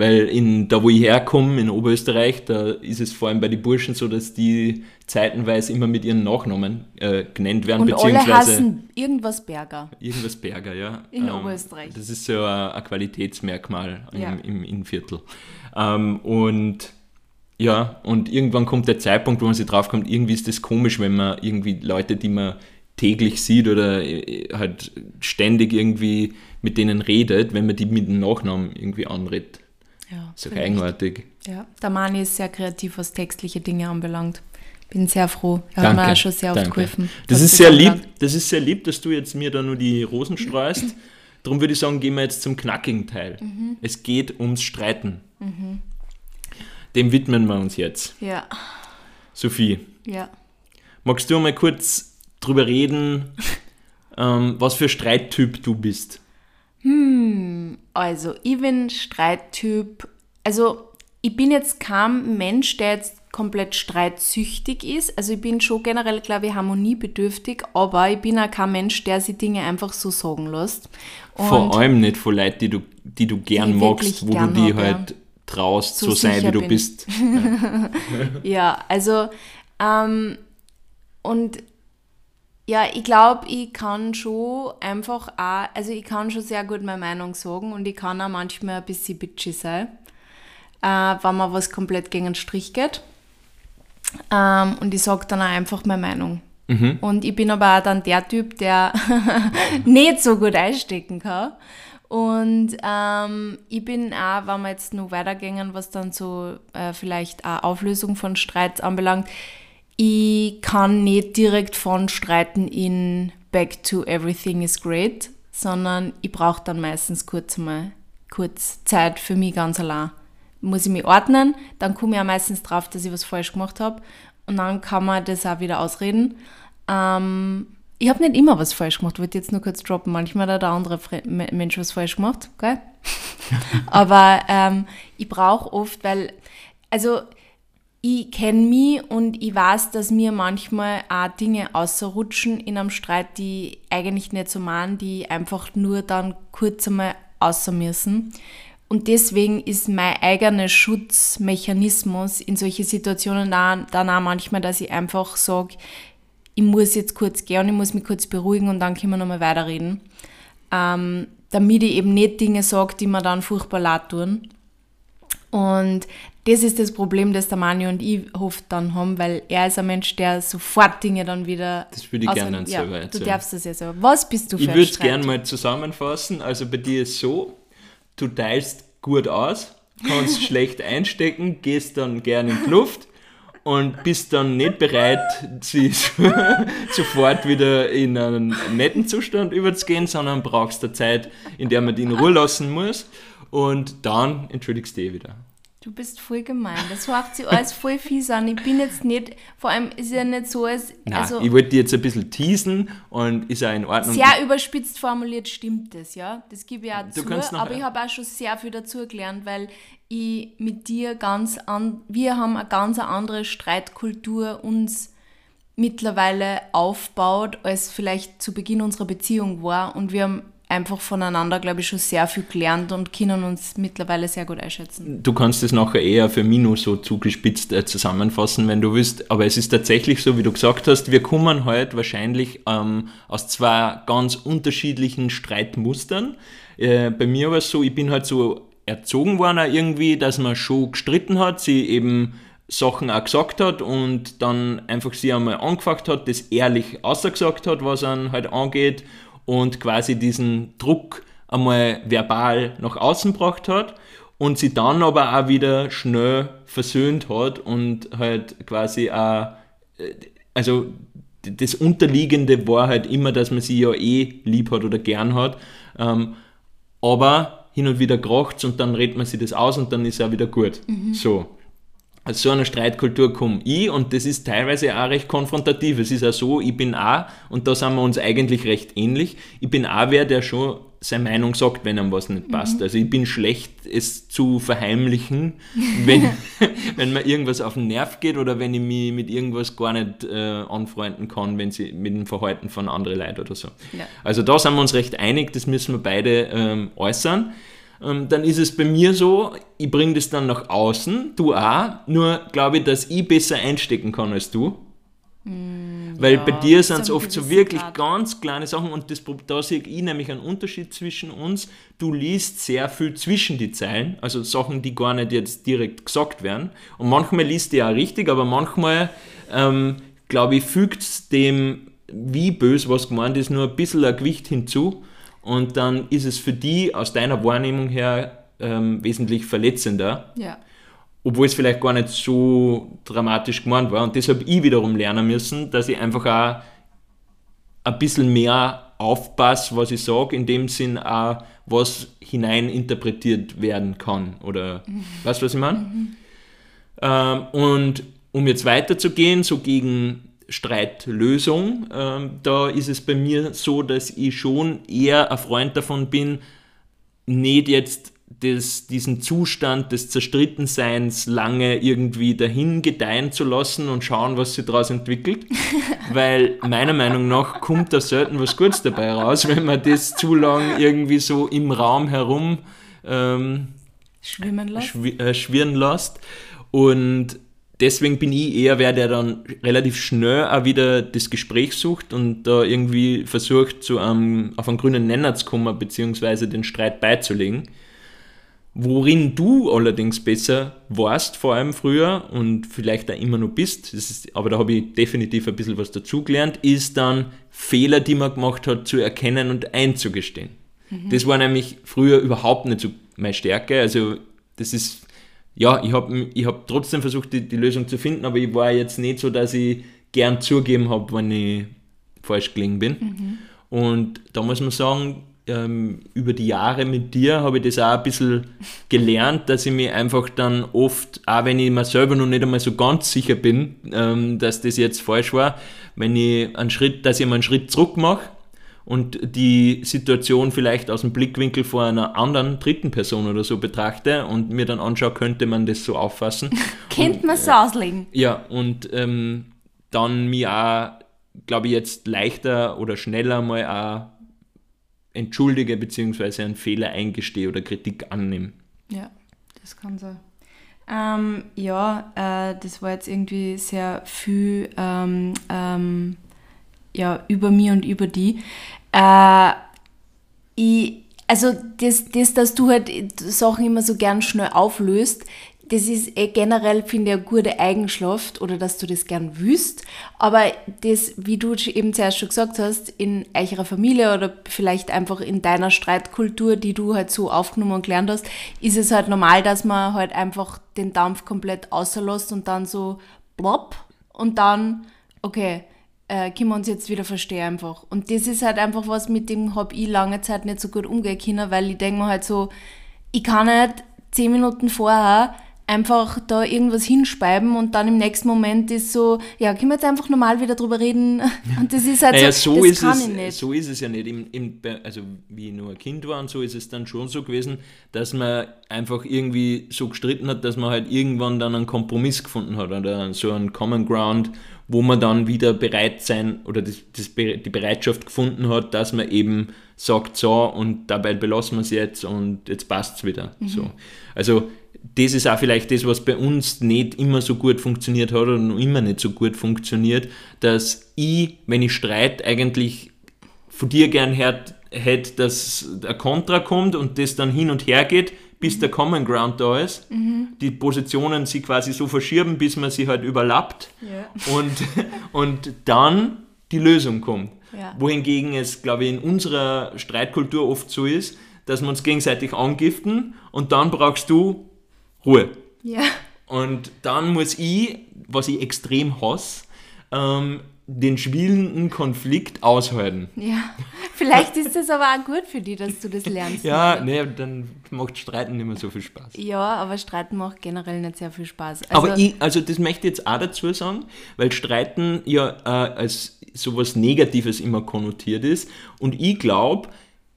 Weil in, da, wo ich herkomme, in Oberösterreich, da ist es vor allem bei den Burschen so, dass die zeitenweise immer mit ihren Nachnamen äh, genannt werden, Und alle beziehungsweise hassen irgendwas Berger. irgendwas Berger, ja. In Oberösterreich. Das ist so ein, ein Qualitätsmerkmal Ja. im, im Innenviertel. Ähm, und ja, und irgendwann kommt der Zeitpunkt, wo man sich draufkommt, irgendwie ist das komisch, wenn man irgendwie Leute, die man täglich sieht oder äh, halt ständig irgendwie mit denen redet, wenn man die mit dem Nachnamen irgendwie anredet. Ja, Ist eigenartig. Ja, der Mani ist sehr kreativ, was textliche Dinge anbelangt. Bin sehr froh. Er hat mir Danke. auch schon sehr oft danke. geholfen. Das ist sehr lieb, das ist sehr lieb, dass du jetzt mir da nur die Rosen streust. Darum würde ich sagen, gehen wir jetzt zum knackigen Teil. Mhm. Es geht ums Streiten. Dem widmen wir uns jetzt. Ja, Sophie, ja. magst du mal kurz drüber reden, ähm, was für Streittyp du bist? Also, ich bin Streittyp. Also, ich bin jetzt kein Mensch, der jetzt komplett streitsüchtig ist. Also, ich bin schon generell, glaube ich, harmoniebedürftig, aber ich bin auch kein Mensch, der sich Dinge einfach so sagen lässt. Vor allem nicht von Leuten, die du, die du gern Die magst, wo gern du die halt traust, So so, sein, wie du bin. bist. Ja, also, ähm, und ja, ich glaube, ich kann schon einfach auch, also ich kann schon sehr gut meine Meinung sagen und ich kann auch manchmal ein bisschen bitchy sein, äh, wenn mir was komplett gegen den Strich geht. Ähm, und ich sage dann auch einfach meine Meinung. Und ich bin aber auch dann der Typ, der nicht so gut einstecken kann. Und ähm, ich bin auch, wenn wir jetzt noch weitergehen, was dann so äh, vielleicht auch Auflösung von Streits anbelangt, ich kann nicht direkt von Streiten in Back to Everything is Great, sondern ich brauche dann meistens kurz mal kurz Zeit für mich ganz allein. Muss ich mich ordnen, dann komme ich auch meistens drauf, dass ich was falsch gemacht habe und dann kann man das auch wieder ausreden. Ähm, ich habe nicht immer was falsch gemacht, wollte jetzt nur kurz droppen. Manchmal hat der andere Mensch was falsch gemacht, gell? Aber ähm, ich brauche oft, weil, also ich kenne mich und ich weiß, dass mir manchmal auch Dinge außerrutschen in einem Streit, die eigentlich nicht so machen, die einfach nur dann kurz einmal außer müssen. Und deswegen ist mein eigener Schutzmechanismus in solche Situationen dann, auch manchmal, dass ich einfach sage, ich muss jetzt kurz gehen ich muss mich kurz beruhigen und dann können wir nochmal weiterreden. Ähm, damit ich eben nicht Dinge sage, die mir dann furchtbar leid tun. Und das ist das Problem, das der Mani und ich oft dann haben, weil er ist ein Mensch, der sofort Dinge dann wieder. Das würde ich gerne an ja, selber erzählen. Du darfst das ja so. Was bist du für Ich würde es gerne mal zusammenfassen. Also bei dir ist so, du teilst gut aus, kannst schlecht einstecken, gehst dann gerne in die Luft und bist dann nicht bereit, sie sofort wieder in einen netten Zustand überzugehen, sondern brauchst eine Zeit, in der man die in Ruhe lassen muss und dann entschuldigst du dich wieder. Du bist voll gemein. Das hört sich alles voll fies an. Ich bin jetzt nicht, vor allem ist ja nicht so, als. Nein, also, ich wollte jetzt ein bisschen teasen und ist ja in Ordnung. Sehr überspitzt formuliert stimmt das, ja. Das gebe ich auch zu. Aber ich habe auch schon sehr viel dazu gelernt, weil ich mit dir ganz an. Wir haben eine ganz andere Streitkultur uns mittlerweile aufbaut, als vielleicht zu Beginn unserer Beziehung war. Und wir haben einfach voneinander, glaube ich, schon sehr viel gelernt und können uns mittlerweile sehr gut einschätzen. Du kannst es nachher eher für mich nur so zugespitzt äh, zusammenfassen, wenn du willst. Aber es ist tatsächlich so, wie du gesagt hast, wir kommen heute wahrscheinlich ähm, aus zwei ganz unterschiedlichen Streitmustern. Äh, bei mir war es so, ich bin halt so erzogen worden irgendwie, dass man schon gestritten hat, sie eben Sachen auch gesagt hat und dann einfach sie einmal angefangen hat, das ehrlich ausgesagt hat, was an halt angeht und quasi diesen Druck einmal verbal nach außen gebracht hat und sie dann aber auch wieder schnell versöhnt hat und halt quasi auch, äh, also das Unterliegende war halt immer, dass man sie ja eh lieb hat oder gern hat, ähm, aber hin und wieder kracht und dann redet man sich das aus und dann ist er wieder gut. Mhm. So aus so einer Streitkultur komme ich und das ist teilweise auch recht konfrontativ. Es ist auch so, ich bin auch, und da sind wir uns eigentlich recht ähnlich, ich bin auch wer, der schon seine Meinung sagt, wenn einem was nicht passt. Mhm. Also ich bin schlecht, es zu verheimlichen, wenn, wenn mir irgendwas auf den Nerv geht oder wenn ich mich mit irgendwas gar nicht äh, anfreunden kann, wenn sie mit dem Verhalten von anderen Leuten oder so. Ja. Also da sind wir uns recht einig, das müssen wir beide ähm, äußern. Ähm, dann ist es bei mir so, ich bringe das dann nach außen, du auch, nur glaube ich, dass ich besser einstecken kann als du. Mm, Weil ja, bei dir sind es oft so wirklich Grad. ganz kleine Sachen und das, da sehe ich nämlich einen Unterschied zwischen uns. Du liest sehr viel zwischen die Zeilen, also Sachen, die gar nicht jetzt direkt gesagt werden. Und manchmal liest du ja richtig, aber manchmal, ähm, glaube ich, fügt es dem, wie böse was gemeint ist, nur ein bisschen ein Gewicht hinzu und dann ist es für die aus deiner Wahrnehmung her ähm, wesentlich verletzender. Ja. Obwohl es vielleicht gar nicht so dramatisch gemeint war. Und deshalb ich wiederum lernen müssen, dass ich einfach auch ein bisschen mehr aufpasse, was ich sage, in dem Sinn auch, was hineininterpretiert werden kann. Oder mhm. weißt du, was ich meine? Mhm. Ähm, und um jetzt weiterzugehen, so gegen Streitlösung. Ähm, da ist es bei mir so, dass ich schon eher ein Freund davon bin, nicht jetzt das, diesen Zustand des Zerstrittenseins lange irgendwie dahin gedeihen zu lassen und schauen, was sich daraus entwickelt. Weil meiner Meinung nach kommt da selten was Gutes dabei raus, wenn man das zu lang irgendwie so im Raum herum ähm, schwimmen lässt. Schw äh, schwirren lässt. Und deswegen bin ich eher wer, der dann relativ schnell auch wieder das Gespräch sucht und da irgendwie versucht, zu einem, auf einen grünen Nenner zu kommen, beziehungsweise den Streit beizulegen. Worin du allerdings besser warst, vor allem früher und vielleicht auch immer noch bist, ist, aber da habe ich definitiv ein bisschen was dazugelernt, ist dann Fehler, die man gemacht hat, zu erkennen und einzugestehen. Mhm. Das war nämlich früher überhaupt nicht so meine Stärke. Also das ist ja, ich habe ich hab trotzdem versucht, die, die Lösung zu finden, aber ich war jetzt nicht so, dass ich gern zugeben habe, wenn ich falsch gelegen bin. Mhm. Und da muss man sagen, ähm, über die Jahre mit dir habe ich das auch ein bisschen gelernt, dass ich mir einfach dann oft, auch wenn ich mir selber noch nicht einmal so ganz sicher bin, ähm, dass das jetzt falsch war, wenn ich einen Schritt, dass ich mal einen Schritt zurück mache und die Situation vielleicht aus dem Blickwinkel von einer anderen dritten Person oder so betrachte und mir dann anschaue, könnte man das so auffassen. Könnte man so auslegen. Ja, und ähm, dann mir auch, glaube ich, jetzt leichter oder schneller mal auch entschuldige bzw. einen Fehler eingestehe oder Kritik annehme. Ja, das kann sein. Ähm, ja, äh, das war jetzt irgendwie sehr viel ähm, ähm, ja, über mir und über die. Äh, ich, also das, das, dass du halt Sachen immer so gern schnell auflöst, das ist eh generell, finde ich, eine gute Eigenschaft oder dass du das gern wüsst. Aber das, wie du eben zuerst schon gesagt hast, in eurer Familie oder vielleicht einfach in deiner Streitkultur, die du halt so aufgenommen und gelernt hast, ist es halt normal, dass man halt einfach den Dampf komplett außerlässt und dann so plopp und dann, okay, äh, können wir uns jetzt wieder verstehen einfach. Und das ist halt einfach was, mit dem habe ich lange Zeit nicht so gut umgehen können, weil ich denke mir halt so, ich kann nicht zehn Minuten vorher einfach da irgendwas hinspeiben und dann im nächsten Moment ist so, ja, können wir jetzt einfach normal wieder drüber reden. Und das ist halt naja, so, so ist es, So ist es ja nicht. Im, im, also wie ich nur ein Kind war und so ist es dann schon so gewesen, dass man einfach irgendwie so gestritten hat, dass man halt irgendwann dann einen Kompromiss gefunden hat oder so einen Common Ground, wo man dann wieder bereit sein oder das, das, die Bereitschaft gefunden hat, dass man eben sagt, so und dabei belassen wir es jetzt und jetzt passt es wieder. Mhm. So. Also das ist auch vielleicht das, was bei uns nicht immer so gut funktioniert hat oder noch immer nicht so gut funktioniert, dass ich, wenn ich streite, eigentlich von dir gern hätte, dass der Kontra kommt und das dann hin und her geht, bis der Common Ground da ist. Mhm. Die Positionen sich quasi so verschieben, bis man sie halt überlappt ja. und, und dann die Lösung kommt. Ja. Wohingegen es, glaube ich, in unserer Streitkultur oft so ist, dass wir uns gegenseitig angiften und dann brauchst du Ruhe. Ja. Und dann muss ich, was ich extrem hasse, ähm, den schwelenden Konflikt aushalten. Ja, vielleicht ist das aber auch gut für dich, dass du das lernst. ja, nee, dann macht Streiten nicht mehr so viel Spaß. Ja, aber Streiten macht generell nicht sehr viel Spaß. Also aber ich, also das möchte ich jetzt auch dazu sagen, weil Streiten ja äh, als sowas Negatives immer konnotiert ist. Und ich glaube,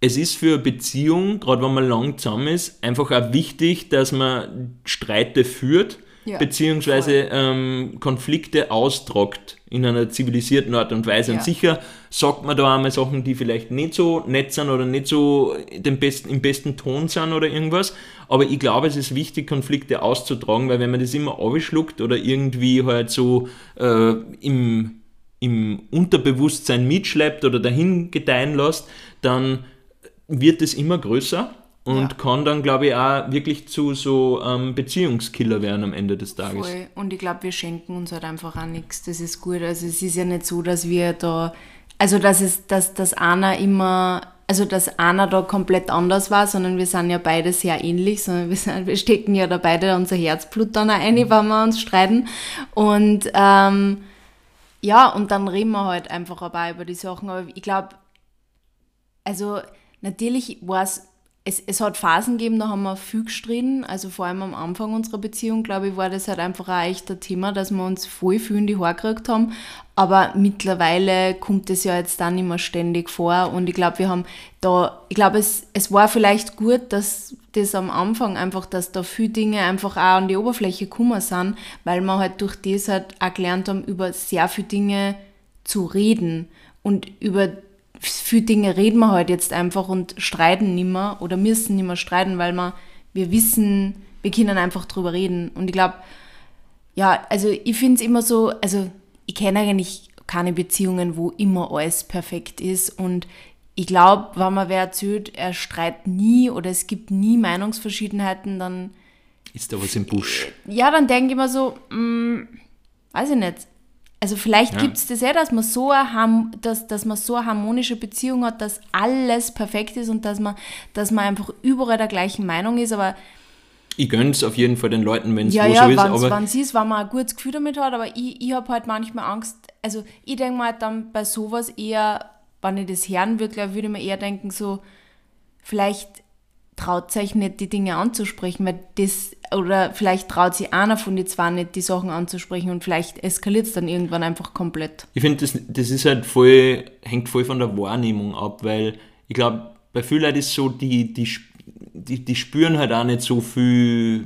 es ist für eine Beziehung, gerade wenn man lang zusammen ist, einfach auch wichtig, dass man Streite führt, ja, beziehungsweise ähm, Konflikte austragt in einer zivilisierten Art und Weise. Ja. Und sicher sagt man da einmal Sachen, die vielleicht nicht so nett sind oder nicht so den besten, im besten Ton sind oder irgendwas. Aber ich glaube, es ist wichtig, Konflikte auszutragen, weil wenn man das immer aufschluckt oder irgendwie halt so äh, im, im Unterbewusstsein mitschleppt oder dahin gedeihen lässt, dann wird es immer größer und ja. kann dann, glaube ich, auch wirklich zu so ähm, Beziehungskiller werden am Ende des Tages. Voll. Und ich glaube, wir schenken uns halt einfach auch nichts. Das ist gut. Also es ist ja nicht so, dass wir da, also dass es, dass, dass einer immer, also dass einer da komplett anders war, sondern wir sind ja beide sehr ähnlich, sondern wir, sind, wir stecken ja da beide unser Herzblut dann auch ein, wenn wir uns streiten. Und ähm, ja, und dann reden wir halt einfach aber über die Sachen. Aber ich glaube, also Natürlich war es, es hat Phasen gegeben, da haben wir viel gestritten. Also vor allem am Anfang unserer Beziehung, glaube ich, war das halt einfach ein Thema, dass wir uns voll viel in die Haare gekriegt haben. Aber mittlerweile kommt es ja jetzt dann immer ständig vor. Und ich glaube, wir haben da, ich glaube, es, es war vielleicht gut, dass das am Anfang einfach, dass da viele Dinge einfach auch an die Oberfläche gekommen sind, weil wir halt durch das halt auch gelernt haben, über sehr viele Dinge zu reden und über für Dinge reden wir halt jetzt einfach und streiten nicht mehr oder müssen nicht mehr streiten, weil wir, wir wissen, wir können einfach drüber reden. Und ich glaube, ja, also ich finde es immer so, also ich kenne eigentlich keine Beziehungen, wo immer alles perfekt ist und ich glaube, wenn man wer erzählt, er streitet nie oder es gibt nie Meinungsverschiedenheiten, dann ist da was im Busch. Ja, dann denke ich mir so, mh, mm, weiß ich nicht. Also vielleicht ja. gibt es das ja, dass man, so eine, dass, dass man so eine harmonische Beziehung hat, dass alles perfekt ist und dass man, dass man einfach überall der gleichen Meinung ist, aber ich gönne es auf jeden Fall den Leuten, wenn es ja, ja, so ist. Ja, wenn es ist, wenn man ein gutes Gefühl damit hat, aber ich, ich habe halt manchmal Angst, also ich denke mal halt dann bei sowas eher, wenn ich das hören würde, glaube würde ich mir eher denken so, vielleicht traut sich nicht, die Dinge anzusprechen, weil das, oder vielleicht traut sich einer von den zwei nicht, die Sachen anzusprechen und vielleicht eskaliert es dann irgendwann einfach komplett. Ich finde, das, das ist halt voll, hängt voll von der Wahrnehmung ab, weil ich glaube, bei vielen Leuten ist es so, die, die, die, die spüren halt auch nicht so viel,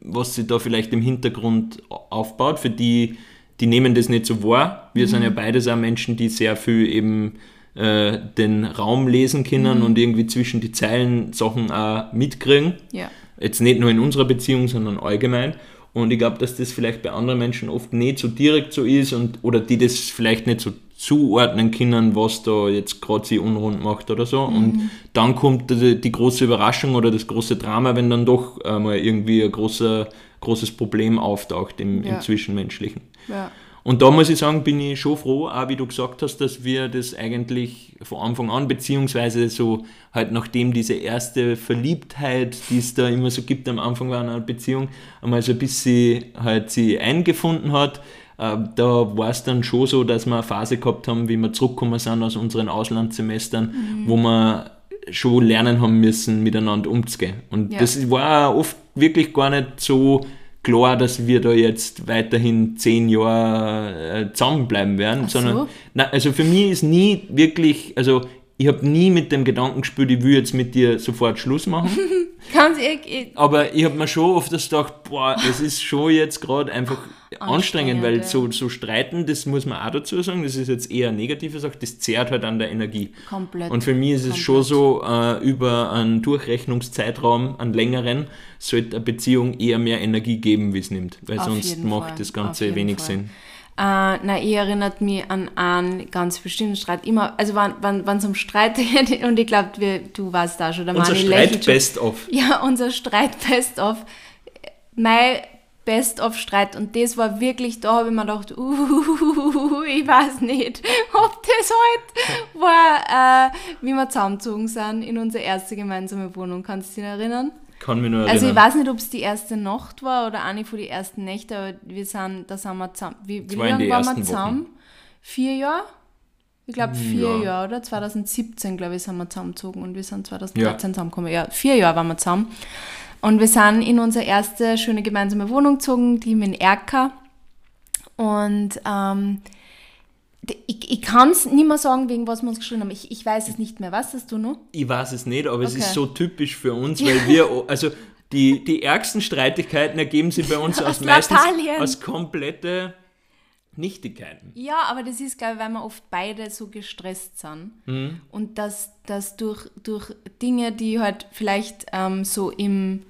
was sich da vielleicht im Hintergrund aufbaut. Für die, die nehmen das nicht so wahr. Wir mhm. sind ja beides auch Menschen, die sehr viel eben äh, den Raum lesen können mhm. und irgendwie zwischen die Zeilen Sachen auch mitkriegen. Ja. Jetzt nicht nur in unserer Beziehung, sondern allgemein. Und ich glaube, dass das vielleicht bei anderen Menschen oft nicht so direkt so ist und oder die das vielleicht nicht so zuordnen können, was da jetzt gerade sie unrund macht oder so. Mhm. Und dann kommt die, die, große Überraschung oder das große Drama, wenn dann doch mal irgendwie ein großer, großes Problem auftaucht im, ja. im Zwischenmenschlichen. Ja. Und da muss ich sagen, bin ich schon froh, auch wie du gesagt hast, dass wir das eigentlich von Anfang an, beziehungsweise so halt nachdem diese erste Verliebtheit, die es da immer so gibt am Anfang einer Beziehung, einmal so ein bisschen halt sie eingefunden hat, äh, da war es dann schon so, dass wir eine Phase gehabt haben, wie wir zurückgekommen sind aus unseren Auslandssemestern, mhm. wo wir schon lernen haben müssen, miteinander umzugehen. Und ja. das war oft wirklich gar nicht so klar, dass wir da jetzt weiterhin zehn Jahre äh, zusammenbleiben werden, Ach sondern so? na, also für mich ist nie wirklich, also ich habe nie mit dem Gedanken gespielt, ich will jetzt mit dir sofort Schluss machen. Ganz ehrlich. Aber ich habe mir schon oft das gedacht, boah, es ist schon jetzt gerade einfach anstrengend, weil so, so streiten, das muss man auch dazu sagen, das ist jetzt eher eine negative Sache, das zehrt halt an der Energie. Komplett. Und für mich ist es Komplett. schon so, äh, über einen Durchrechnungszeitraum, einen längeren, sollte eine Beziehung eher mehr Energie geben, wie es nimmt, weil Auf sonst macht Fall. das Ganze wenig Fall. Sinn. Uh, na, ich erinnert mich an einen ganz bestimmten Streit. Immer, also wenn es um Streit geht, und ich glaube, du warst da schon, der Unser Streit Best-of. Ja, unser Streit Best-of. Mein Best-of-Streit und das war wirklich, da habe ich mir gedacht, uh, ich weiß nicht, ob das heute war, äh, wie wir zusammengezogen sind in unsere erste gemeinsame Wohnung. Kannst du dich erinnern? Kann mich nur erinnern. Also ich weiß nicht, ob es die erste Nacht war oder eine von den ersten Nächte, aber wir sind, da sind wir zusammen. Wie, wie lange waren wir zusammen? Wochen. Vier Jahre? Ich glaube vier ja. Jahre, oder? 2017, glaube ich, sind wir zusammengezogen und wir sind 2013 ja. zusammengekommen. Ja, vier Jahre waren wir zusammen. Und wir sind in unsere erste schöne gemeinsame Wohnung gezogen, die in Erka. Und ähm, ich, ich kann es nicht mehr sagen, wegen was wir uns geschrieben haben. Ich, ich weiß es nicht mehr. Was hast du noch? Ich weiß es nicht, aber okay. es ist so typisch für uns, weil wir, also die, die ärgsten Streitigkeiten ergeben sich bei uns aus, aus meistens aus komplette Nichtigkeiten. Ja, aber das ist, glaube ich, weil wir oft beide so gestresst sind. Mhm. Und dass, dass durch, durch Dinge, die halt vielleicht ähm, so im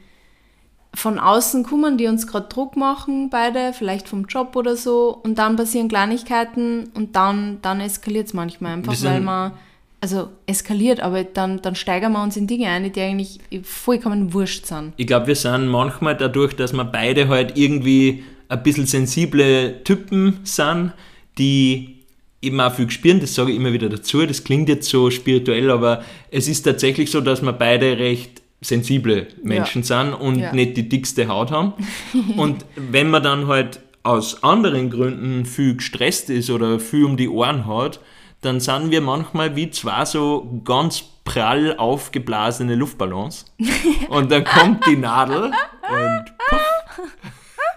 von außen kommen, die uns gerade Druck machen, beide, vielleicht vom Job oder so, und dann passieren Kleinigkeiten und dann, dann eskaliert es manchmal einfach, weil man, also eskaliert, aber dann, dann steigern wir uns in Dinge ein, die eigentlich vollkommen wurscht sind. Ich glaube, wir sind manchmal dadurch, dass wir beide halt irgendwie ein bisschen sensible Typen sind, die eben auch viel spüren, das sage ich immer wieder dazu, das klingt jetzt so spirituell, aber es ist tatsächlich so, dass wir beide recht sensible Menschen ja. sind und ja. nicht die dickste Haut haben. und wenn man dann halt aus anderen Gründen viel gestresst ist oder viel um die Ohren hat, dann sind wir manchmal wie zwei so ganz prall aufgeblasene Luftballons. und dann kommt die Nadel und puff,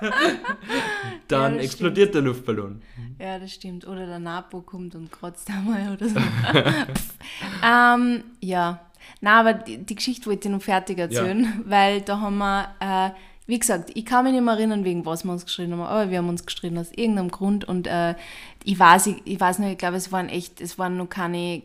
dann ja, explodiert stimmt. der Luftballon. Ja, das stimmt. Oder der Napo kommt und kratzt einmal oder so. ähm, ja, na, aber die, die, Geschichte wollte ich noch fertig erzählen, ja. weil da haben wir, äh, wie gesagt, ich kann mich nicht mehr erinnern, wegen was wir uns geschrieben haben, aber wir haben uns geschrieben aus irgendeinem Grund und äh, ich weiß, ich, ich weiß nicht, ich glaube, es waren echt, es waren noch keine,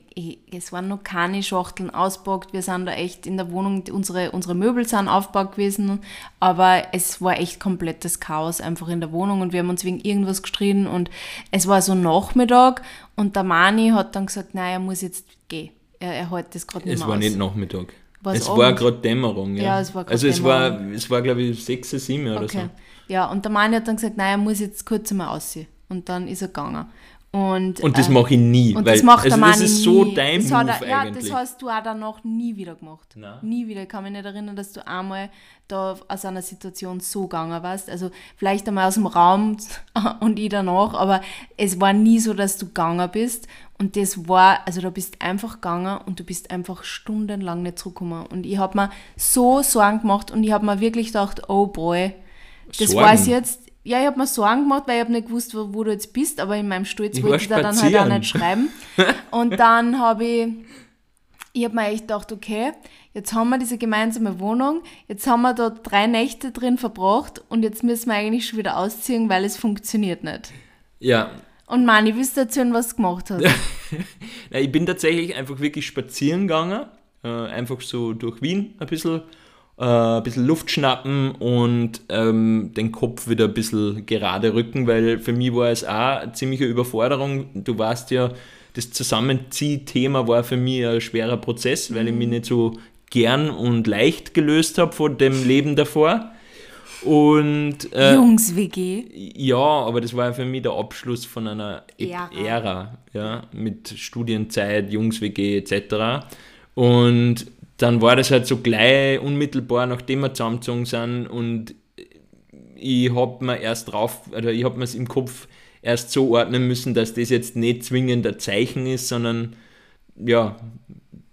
es waren noch keine Schachteln ausgepackt, wir sind da echt in der Wohnung, unsere, unsere Möbel sind aufgebaut gewesen, aber es war echt komplettes Chaos einfach in der Wohnung und wir haben uns wegen irgendwas gestritten und es war so Nachmittag und der Mani hat dann gesagt, naja, er muss jetzt gehen er, er hält das gerade nicht Es war aus. nicht Nachmittag. War's es Abend? war gerade Dämmerung, ja. ja es war also es war, es war, glaube ich, 6, 7 oder okay. so. Ja, und der Mann hat dann gesagt, nein, er muss jetzt kurz einmal aussehen. Und dann ist er gegangen. Und, und das äh, mache ich nie. Und weil, das macht also der Mann Das ist so nie. dein das Move er, Ja, eigentlich. das hast du auch danach nie wieder gemacht. Nein. Nie wieder. Ich kann mich nicht erinnern, dass du einmal da aus einer Situation so gegangen warst. Also vielleicht einmal aus dem Raum und ich danach, aber es war nie so, dass du gegangen bist. Und das war, also du bist einfach gegangen und du bist einfach stundenlang nicht zurückgekommen. Und ich habe mir so Sorgen gemacht und ich habe mir wirklich gedacht, oh boy, das Sorgen. weiß jetzt, ja, ich habe mir Sorgen gemacht, weil ich habe nicht gewusst, wo, wo, du jetzt bist, aber in meinem Stolz ich wollte ich da dann halt auch nicht schreiben. Und dann habe ich, ich habe mir echt gedacht, okay, jetzt haben wir diese gemeinsame Wohnung, jetzt haben wir da drei Nächte drin verbracht und jetzt müssen wir eigentlich schon wieder ausziehen, weil es funktioniert nicht. Ja. Und Mani, willst du erzählen, was du gemacht hast? ja, ich bin tatsächlich einfach wirklich spazieren gegangen, äh, einfach so durch Wien ein bisschen äh, ein bisschen Luft schnappen und ähm, den Kopf wieder ein bisschen gerade rücken, weil für mich war es auch eine ziemliche Überforderung. Du weißt ja, das Zusammenziehthema war für mich ein schwerer Prozess, weil ich mich nicht so gern und leicht gelöst habe von dem Leben davor. Und, äh, Jungs-WG. Ja, aber das war für mich der Abschluss von einer Ära, Ära ja, mit Studienzeit, Jungs-WG etc. Und dann war das halt so gleich unmittelbar, nachdem wir zusammengezogen sind und ich habe mir erst drauf, oder ich habe mir es im Kopf erst so ordnen müssen, dass das jetzt nicht zwingend ein Zeichen ist, sondern ja,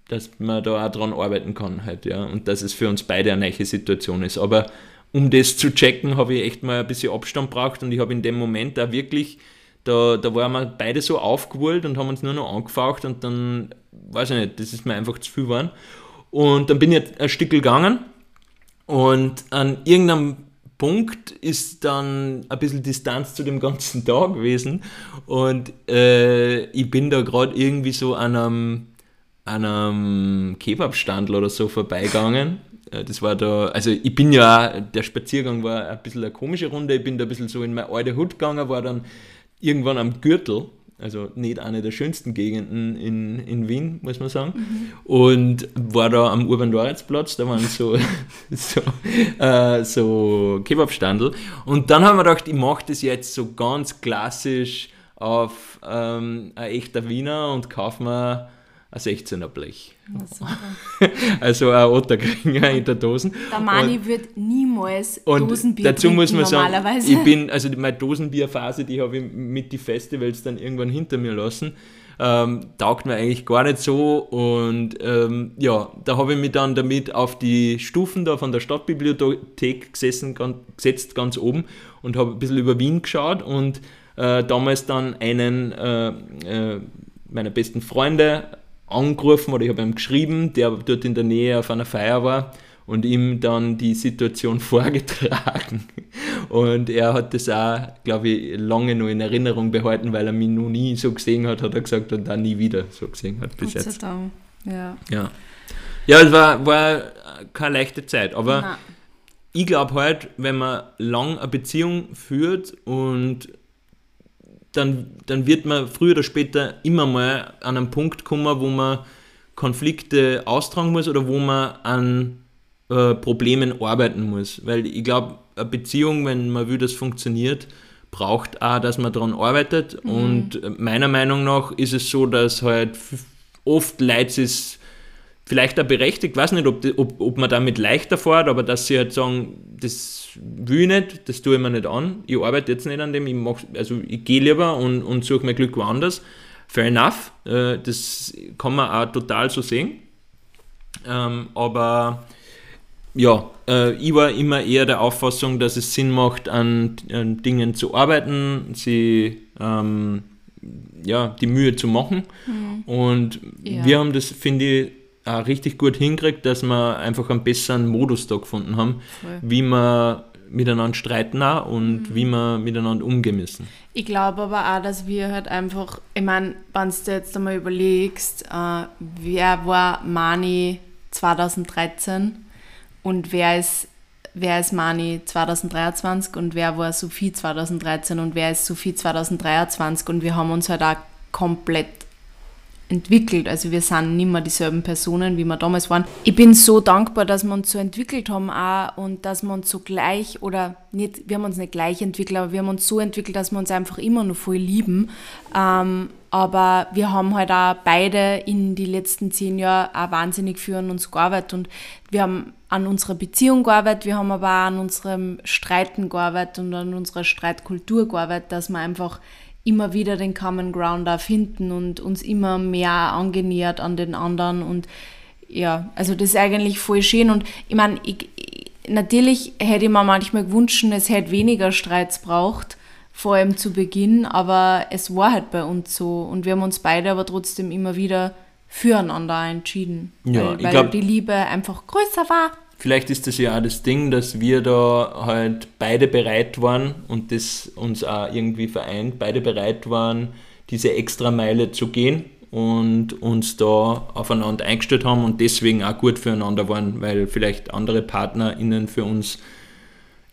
dass man da auch dran arbeiten kann halt, ja, und dass es für uns beide eine neue Situation ist. Aber um das zu checken, habe ich echt mal ein bisschen Abstand braucht und ich habe in dem Moment da wirklich, da, da waren wir beide so aufgewollt und haben uns nur noch angefaucht und dann, weiß ich nicht, das ist mir einfach zu viel geworden. Und dann bin ich ein Stück gegangen. Und an irgendeinem Punkt ist dann ein bisschen Distanz zu dem ganzen Tag gewesen. Und äh, ich bin da gerade irgendwie so an einem, an einem Kebabstandl oder so vorbeigegangen. Äh, das war da, also ich bin ja, der Spaziergang war ein bisschen eine komische Runde, ich bin da ein bisschen so in meine alte Hut gegangen, war dann irgendwann am Gürtel also nicht eine der schönsten Gegenden in, in Wien, muss man sagen. Mhm. Und war da am Urban-Lorenz-Platz, da waren so, so, äh, so Kebabstandel. Und dann haben wir gedacht, ich mache das jetzt so ganz klassisch auf ähm, ein echter Wiener und kaufe mir ein 16er Blech. also ein Otterkringer in der Dosen. Der Mani und, wird niemals Dosenbier dazu muss man sagen, ich bin, also meine Dosenbierphase, die habe ich mit den Festivals dann irgendwann hinter mir lassen. Ähm, taugt mir eigentlich gar nicht so und ähm, ja, da habe ich mich dann damit auf die Stufen da von der Stadtbibliothek gesessen, ganz, gesetzt, ganz oben und habe ein bisschen über Wien geschaut und äh, damals dann einen äh, äh, meiner besten Freunde angerufen oder ich habe ihm geschrieben, der dort in der Nähe auf einer Feier war und ihm dann die Situation vorgetragen. Und er hat das auch, glaube ich, lange noch in Erinnerung behalten, weil er mich noch nie so gesehen hat, hat er gesagt, und dann nie wieder so gesehen hat bis Gott jetzt. Dank. Ja. ja. Ja, es war, war keine leichte Zeit, aber Nein. ich glaube halt, wenn man lang eine Beziehung führt und dann, dann wird man früher oder später immer mal an einen Punkt kommen, wo man Konflikte austragen muss oder wo man an äh, Problemen arbeiten muss. Weil ich glaube, eine Beziehung, wenn man will, dass funktioniert, braucht auch, dass man daran arbeitet. Mhm. Und meiner Meinung nach ist es so, dass halt oft Leute es vielleicht auch berechtigt, weiß nicht, ob, ob, ob man damit leichter fährt, aber dass sie halt sagen, das will ich nicht, das tue ich mir nicht an, ich arbeite jetzt nicht an dem, ich mach, also ich gehe lieber und, und suche mein Glück woanders. Fair enough, äh, das kann man auch total so sehen. Ähm, aber ja, äh, ich war immer eher der Auffassung, dass es Sinn macht, an, an Dingen zu arbeiten, sie ähm, ja, die Mühe zu machen. Mhm. Und ja. wir haben das, finde ich, auch richtig gut hinkriegt, dass wir einfach einen besseren Modus da gefunden haben, Voll. wie wir miteinander streiten auch und mhm. wie wir miteinander umgehen müssen. Ich glaube aber auch, dass wir halt einfach, ich meine, wenn du jetzt einmal überlegst, äh, wer war Mani 2013 und wer ist, wer ist Mani 2023 und wer war Sophie 2013 und wer ist Sophie 2023 und wir haben uns halt auch komplett entwickelt. Also wir sind nicht mehr dieselben Personen, wie wir damals waren. Ich bin so dankbar, dass wir uns so entwickelt haben auch und dass wir uns so gleich oder nicht, wir haben uns nicht gleich entwickelt, aber wir haben uns so entwickelt, dass wir uns einfach immer noch voll lieben. Ähm, aber wir haben halt auch beide in die letzten zehn Jahren auch wahnsinnig für uns gearbeitet und wir haben an unserer Beziehung gearbeitet, wir haben aber auch an unserem Streiten gearbeitet und an unserer Streitkultur gearbeitet, dass wir einfach immer wieder den Common Ground da finden und uns immer mehr angenähert an den anderen. Und ja, also das ist eigentlich voll schön. Und ich meine, natürlich hätte ich mir manchmal gewünscht, es hätte weniger Streits braucht, vor allem zu Beginn, aber es war halt bei uns so. Und wir haben uns beide aber trotzdem immer wieder füreinander entschieden, ja, weil, weil glaub, die Liebe einfach größer war. Vielleicht ist das ja auch das Ding, dass wir da halt beide bereit waren und das uns auch irgendwie vereint, beide bereit waren, diese extra Meile zu gehen und uns da aufeinander eingestellt haben und deswegen auch gut füreinander waren, weil vielleicht andere PartnerInnen für uns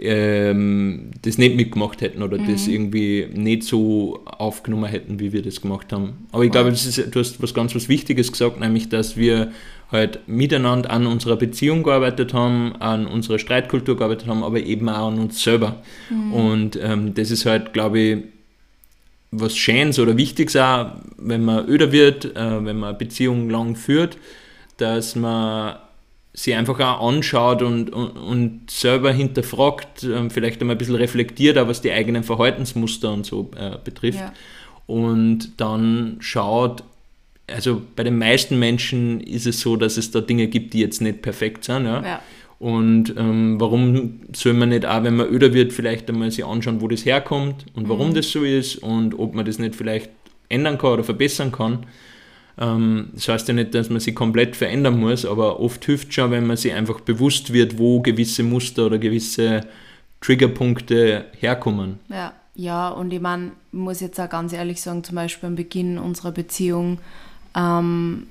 ähm, das nicht mitgemacht hätten oder mhm. das irgendwie nicht so aufgenommen hätten, wie wir das gemacht haben. Aber ich glaube, das ist, du hast was ganz was Wichtiges gesagt, nämlich, dass wir halt miteinander an unserer Beziehung gearbeitet haben, an unserer Streitkultur gearbeitet haben, aber eben auch an uns selber. Mhm. Und ähm, das ist halt, glaube ich, was Schönes oder Wichtiges auch, wenn man öder wird, äh, wenn man eine Beziehung lang führt, dass man sie einfach auch anschaut und, und, und selber hinterfragt, äh, vielleicht einmal ein bisschen reflektiert, auch was die eigenen Verhaltensmuster und so äh, betrifft. Ja. Und dann schaut, also bei den meisten Menschen ist es so, dass es da Dinge gibt, die jetzt nicht perfekt sind. Ja? ja. Und ähm, warum soll man nicht auch, wenn man öder wird, vielleicht einmal sich anschauen, wo das herkommt und warum mhm. das so ist und ob man das nicht vielleicht ändern kann oder verbessern kann. Ähm, das heißt ja nicht, dass man sich komplett verändern muss, aber oft hilft schon, wenn man sich einfach bewusst wird, wo gewisse Muster oder gewisse Triggerpunkte herkommen. Ja, ja und ich meine, muss jetzt auch ganz ehrlich sagen, zum Beispiel am Beginn unserer Beziehung ähm,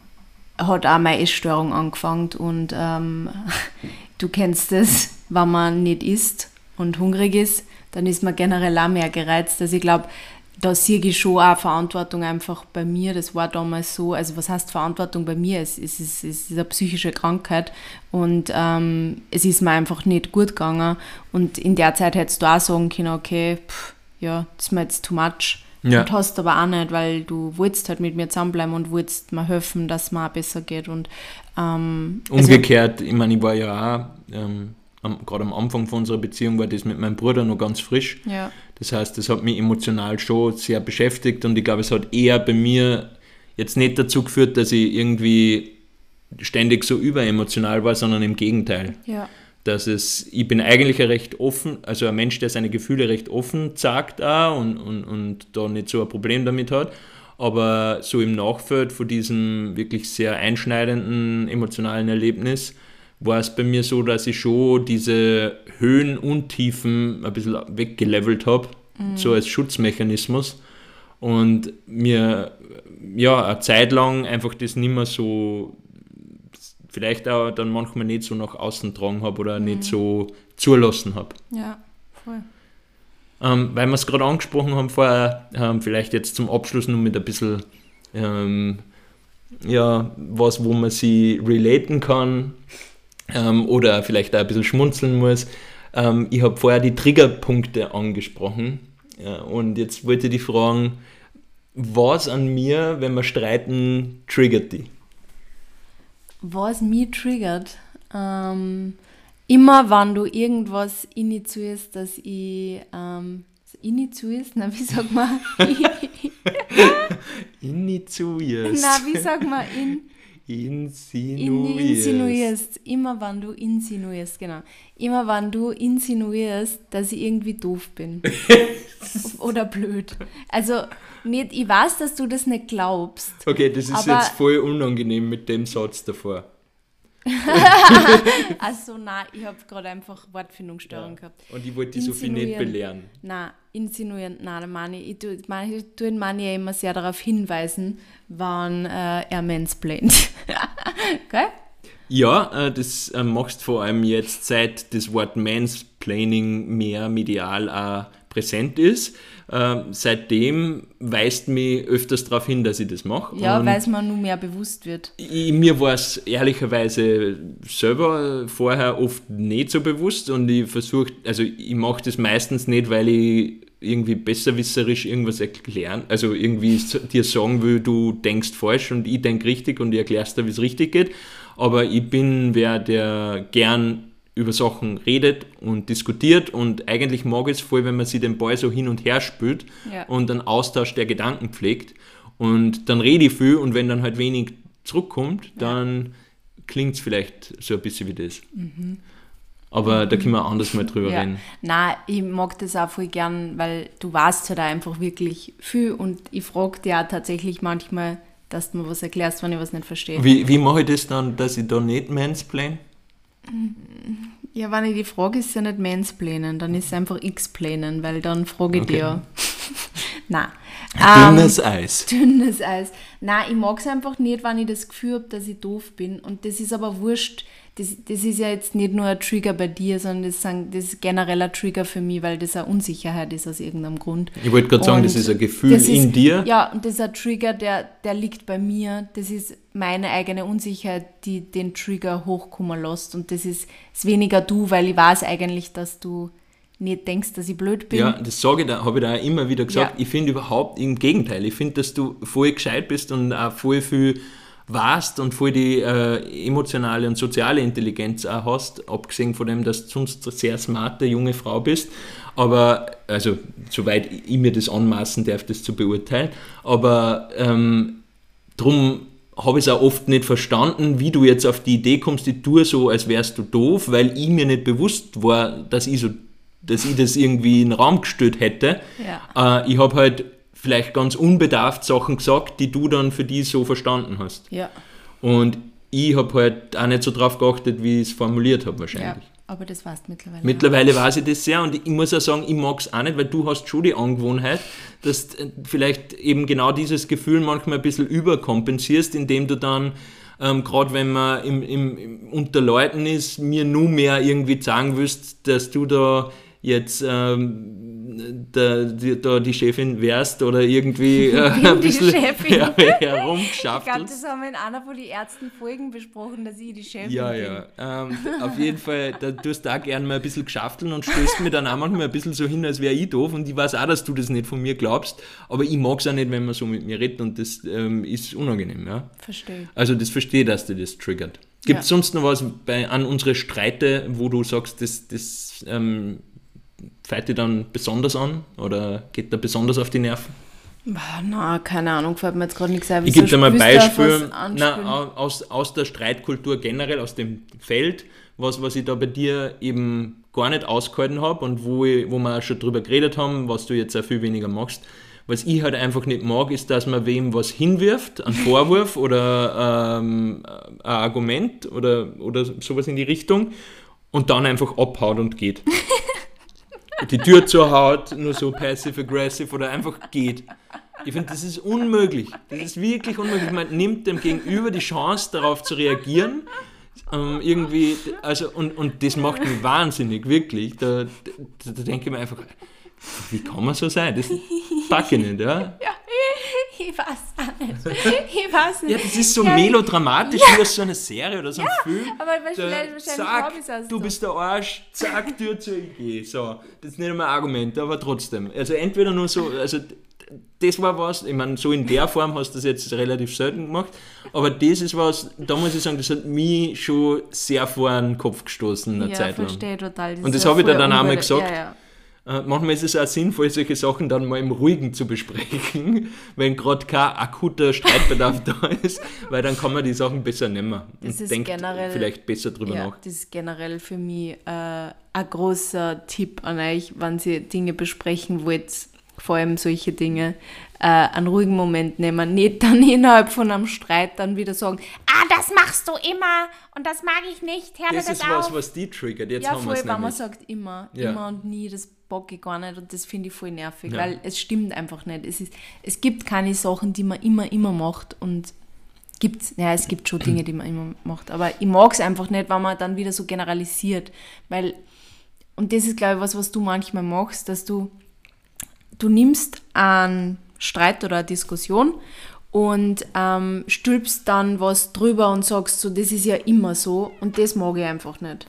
hat auch meine Essstörung angefangen und ähm, du kennst es, wenn man nicht isst und hungrig ist, dann ist man generell auch mehr gereizt. Also ich glaube, da sehe ich schon auch Verantwortung einfach bei mir. Das war damals so, also was heißt Verantwortung bei mir? Es, es, ist, es ist eine psychische Krankheit und ähm, es ist mir einfach nicht gut gegangen. Und in der Zeit hättest du auch sagen können, okay, pff, ja, das ist mir jetzt too much. Ja. Und hast aber auch nicht, weil du wolltest halt mit mir zusammenbleiben und wolltest mir helfen, dass es mir auch besser geht. Und, ähm, also Umgekehrt, also, ich meine, ich war ja auch, ähm, gerade am Anfang von unserer Beziehung war das mit meinem Bruder noch ganz frisch. Ja. Das heißt, das hat mich emotional schon sehr beschäftigt und ich glaube, es hat eher bei mir jetzt nicht dazu geführt, dass ich irgendwie ständig so überemotional war, sondern im Gegenteil. Ja dass es, ich bin eigentlich ein recht offen, also ein Mensch, der seine Gefühle recht offen sagt auch und, und, und da nicht so ein Problem damit hat. Aber so im Nachfeld von diesem wirklich sehr einschneidenden emotionalen Erlebnis war es bei mir so, dass ich schon diese Höhen und Tiefen ein bisschen weggelevelt habe, mhm. so als Schutzmechanismus. Und mir ja eine Zeit lang einfach das nicht mehr so vielleicht auch dann manchmal nicht so nach außen tragen habe oder mhm. nicht so zulassen habe. Ja, voll. Ähm, weil wir es gerade angesprochen haben vorher, ähm, vielleicht jetzt zum Abschluss nur mit ein bisschen ähm, ja, was, wo man sie relaten kann ähm, oder vielleicht auch ein bisschen schmunzeln muss. Ähm, ich habe vorher die Triggerpunkte angesprochen ja, und jetzt wollte ich die fragen, was an mir, wenn wir streiten, triggert die? was mich triggert, ähm, immer wenn du irgendwas initiierst, dass ich ähm, initiierst, na wie sag man? initiierst. Na, wie sag man in Insinuierst. insinuierst. Immer wenn du insinuierst, genau. Immer wenn du insinuierst, dass ich irgendwie doof bin. Oder blöd. Also, nicht, ich weiß, dass du das nicht glaubst. Okay, das ist jetzt voll unangenehm mit dem Satz davor. also nein, ich habe gerade einfach Wortfindungsstörung ja. gehabt. Und ich wollte die Sophie nicht belehren. Nein, insinuieren, nein, meine ich, ich tue, meine, ich tue meine ja immer sehr darauf hinweisen, wann äh, er mansplaint. okay? Ja, äh, das äh, machst vor allem jetzt, seit das Wort Mansplaining mehr medial auch präsent ist. Äh, seitdem weist mich öfters darauf hin, dass ich das mache. Ja, weil es mir nur mehr bewusst wird. Ich, mir war es ehrlicherweise selber vorher oft nicht so bewusst und ich versuche, also ich mache das meistens nicht, weil ich irgendwie besserwisserisch irgendwas erklären, also irgendwie dir sagen will, du denkst falsch und ich denke richtig und ich erklärst dir, wie es richtig geht. Aber ich bin wer, der gern über Sachen redet und diskutiert und eigentlich mag ich es voll, wenn man sich den Ball so hin und her spült ja. und einen Austausch der Gedanken pflegt und dann rede ich viel und wenn dann halt wenig zurückkommt, dann ja. klingt es vielleicht so ein bisschen wie das. Mhm. Aber da können wir anders mal drüber ja. reden. Nein, ich mag das auch voll gern, weil du weißt halt einfach wirklich viel und ich frage dich auch tatsächlich manchmal, dass du mir was erklärst, wenn ich was nicht verstehe. Wie, wie mache ich das dann, dass ich da nicht mansplain? Ja, wenn ich die frage, ist ja nicht mansplainen, dann ist es einfach x-planen, weil dann frage ich okay. dir. Nein. Dünnes ähm, Eis. Dünnes Eis. Nein, ich mag es einfach nicht, wenn ich das Gefühl habe, dass ich doof bin. Und das ist aber wurscht. Das, das ist ja jetzt nicht nur ein Trigger bei dir, sondern das, sind, das ist generell ein Trigger für mich, weil das eine Unsicherheit ist aus irgendeinem Grund. Ich wollte gerade sagen, das ist ein Gefühl ist, in dir. Ja, und das ist ein Trigger, der, der liegt bei mir. Das ist meine eigene Unsicherheit, die den Trigger hochkommen lässt. Und das ist, ist weniger du, weil ich weiß eigentlich, dass du nicht denkst, dass ich blöd bin. Ja, das sage ich da, habe ich da auch immer wieder gesagt. Ja. Ich finde überhaupt im Gegenteil. Ich finde, dass du voll gescheit bist und auch voll viel warst und voll die äh, emotionale und soziale Intelligenz auch hast, abgesehen von dem, dass du sonst eine sehr smarte junge Frau bist. Aber, also, soweit ich mir das anmaßen darf, das zu beurteilen. Aber ähm, darum habe ich es auch oft nicht verstanden, wie du jetzt auf die Idee kommst, ich tue so, als wärst du doof, weil ich mir nicht bewusst war, dass ich so dass ich das irgendwie in den Raum gestellt hätte. Ja. Äh, ich habe halt vielleicht ganz unbedarft Sachen gesagt, die du dann für die so verstanden hast. Ja. Und ich habe halt auch nicht so drauf geachtet, wie ich es formuliert habe wahrscheinlich. Ja, aber das weißt du mittlerweile. Mittlerweile weiß ich das sehr und ich muss auch sagen, ich mag es auch nicht, weil du hast schon die Angewohnheit, dass du vielleicht eben genau dieses Gefühl manchmal ein bisschen überkompensierst, indem du dann ähm, gerade wenn man im, im, im, unter Leuten ist, mir nur mehr irgendwie sagen willst, dass du da jetzt ähm, da, die, da die Chefin wärst oder irgendwie äh, ein bisschen her, herumgeschafft. Ich glaube, das haben wir in einer von den ersten Folgen besprochen, dass ich die Chefin ja, bin. Ja, ja. Ähm, auf jeden Fall, da tust du auch gerne mal ein bisschen geschafteln und stößt mir dann auch manchmal ein bisschen so hin, als wäre ich doof und ich weiß auch, dass du das nicht von mir glaubst, aber ich mag es auch nicht, wenn man so mit mir redet und das ähm, ist unangenehm. Ja? Verstehe. Also das verstehe, dass du das triggert. Gibt es ja. sonst noch was bei, an unsere Streite, wo du sagst, das, das ähm, fällt dir dann besonders an oder geht da besonders auf die Nerven? Na, keine Ahnung, fällt mir jetzt gerade nichts ein. Ich gebe dir mal ein Beispiel na, aus, aus der Streitkultur generell, aus dem Feld, was, was ich da bei dir eben gar nicht ausgehalten habe und wo, ich, wo wir auch schon drüber geredet haben, was du jetzt auch viel weniger machst. Was ich halt einfach nicht mag, ist, dass man wem was hinwirft, einen Vorwurf oder ähm, ein Argument oder, oder sowas in die Richtung und dann einfach abhaut und geht. die Tür zuhaut, nur so passive-aggressive oder einfach geht. Ich finde, das ist unmöglich. Das ist wirklich unmöglich. Man nimmt dem Gegenüber die Chance, darauf zu reagieren. Ähm, irgendwie, also, und, und das macht mich wahnsinnig, wirklich. Da, da, da denke ich mir einfach, wie kann man so sein? Das packe ich nicht, ja? ja ich weiß auch nicht. Ich weiß nicht. Ja, das ist so ja, melodramatisch ja. wie aus so einer Serie oder so einem ja, Film. aber wahrscheinlich, zack, du bist der Arsch, zack, Tür zu, ich gehe. So, das ist nicht einmal ein Argument, aber trotzdem. Also entweder nur so, also das war was, ich meine, so in der Form hast du das jetzt relativ selten gemacht, aber das ist was, da muss ich sagen, das hat mich schon sehr vor den Kopf gestoßen eine ja, Zeit lang. verstehe total. Das Und das habe ich dir dann auch mal gesagt. Ja, ja. Äh, manchmal ist es auch sinnvoll, solche Sachen dann mal im Ruhigen zu besprechen, wenn gerade kein akuter Streitbedarf da ist, weil dann kann man die Sachen besser nehmen das und denkt generell, vielleicht besser drüber ja, nach. Das ist generell für mich äh, ein großer Tipp an euch, wenn ihr Dinge besprechen wollt, vor allem solche Dinge, äh, einen ruhigen Moment nehmen. Nicht dann innerhalb von einem Streit dann wieder sagen, ah, das machst du immer und das mag ich nicht, hör das, das ist auf. was, was die triggert. Jetzt ja, haben voll, wenn man sagt immer, ja. immer und nie, das bock ich gar nicht und das finde ich voll nervig, ja. weil es stimmt einfach nicht. Es, ist, es gibt keine Sachen, die man immer, immer macht und gibt's, ja, es gibt schon Dinge, die man immer macht, aber ich mag es einfach nicht, wenn man dann wieder so generalisiert, weil, und das ist, glaube ich, was, was du manchmal machst, dass du du nimmst einen Streit oder eine Diskussion und ähm, stülpst dann was drüber und sagst so, das ist ja immer so und das mag ich einfach nicht.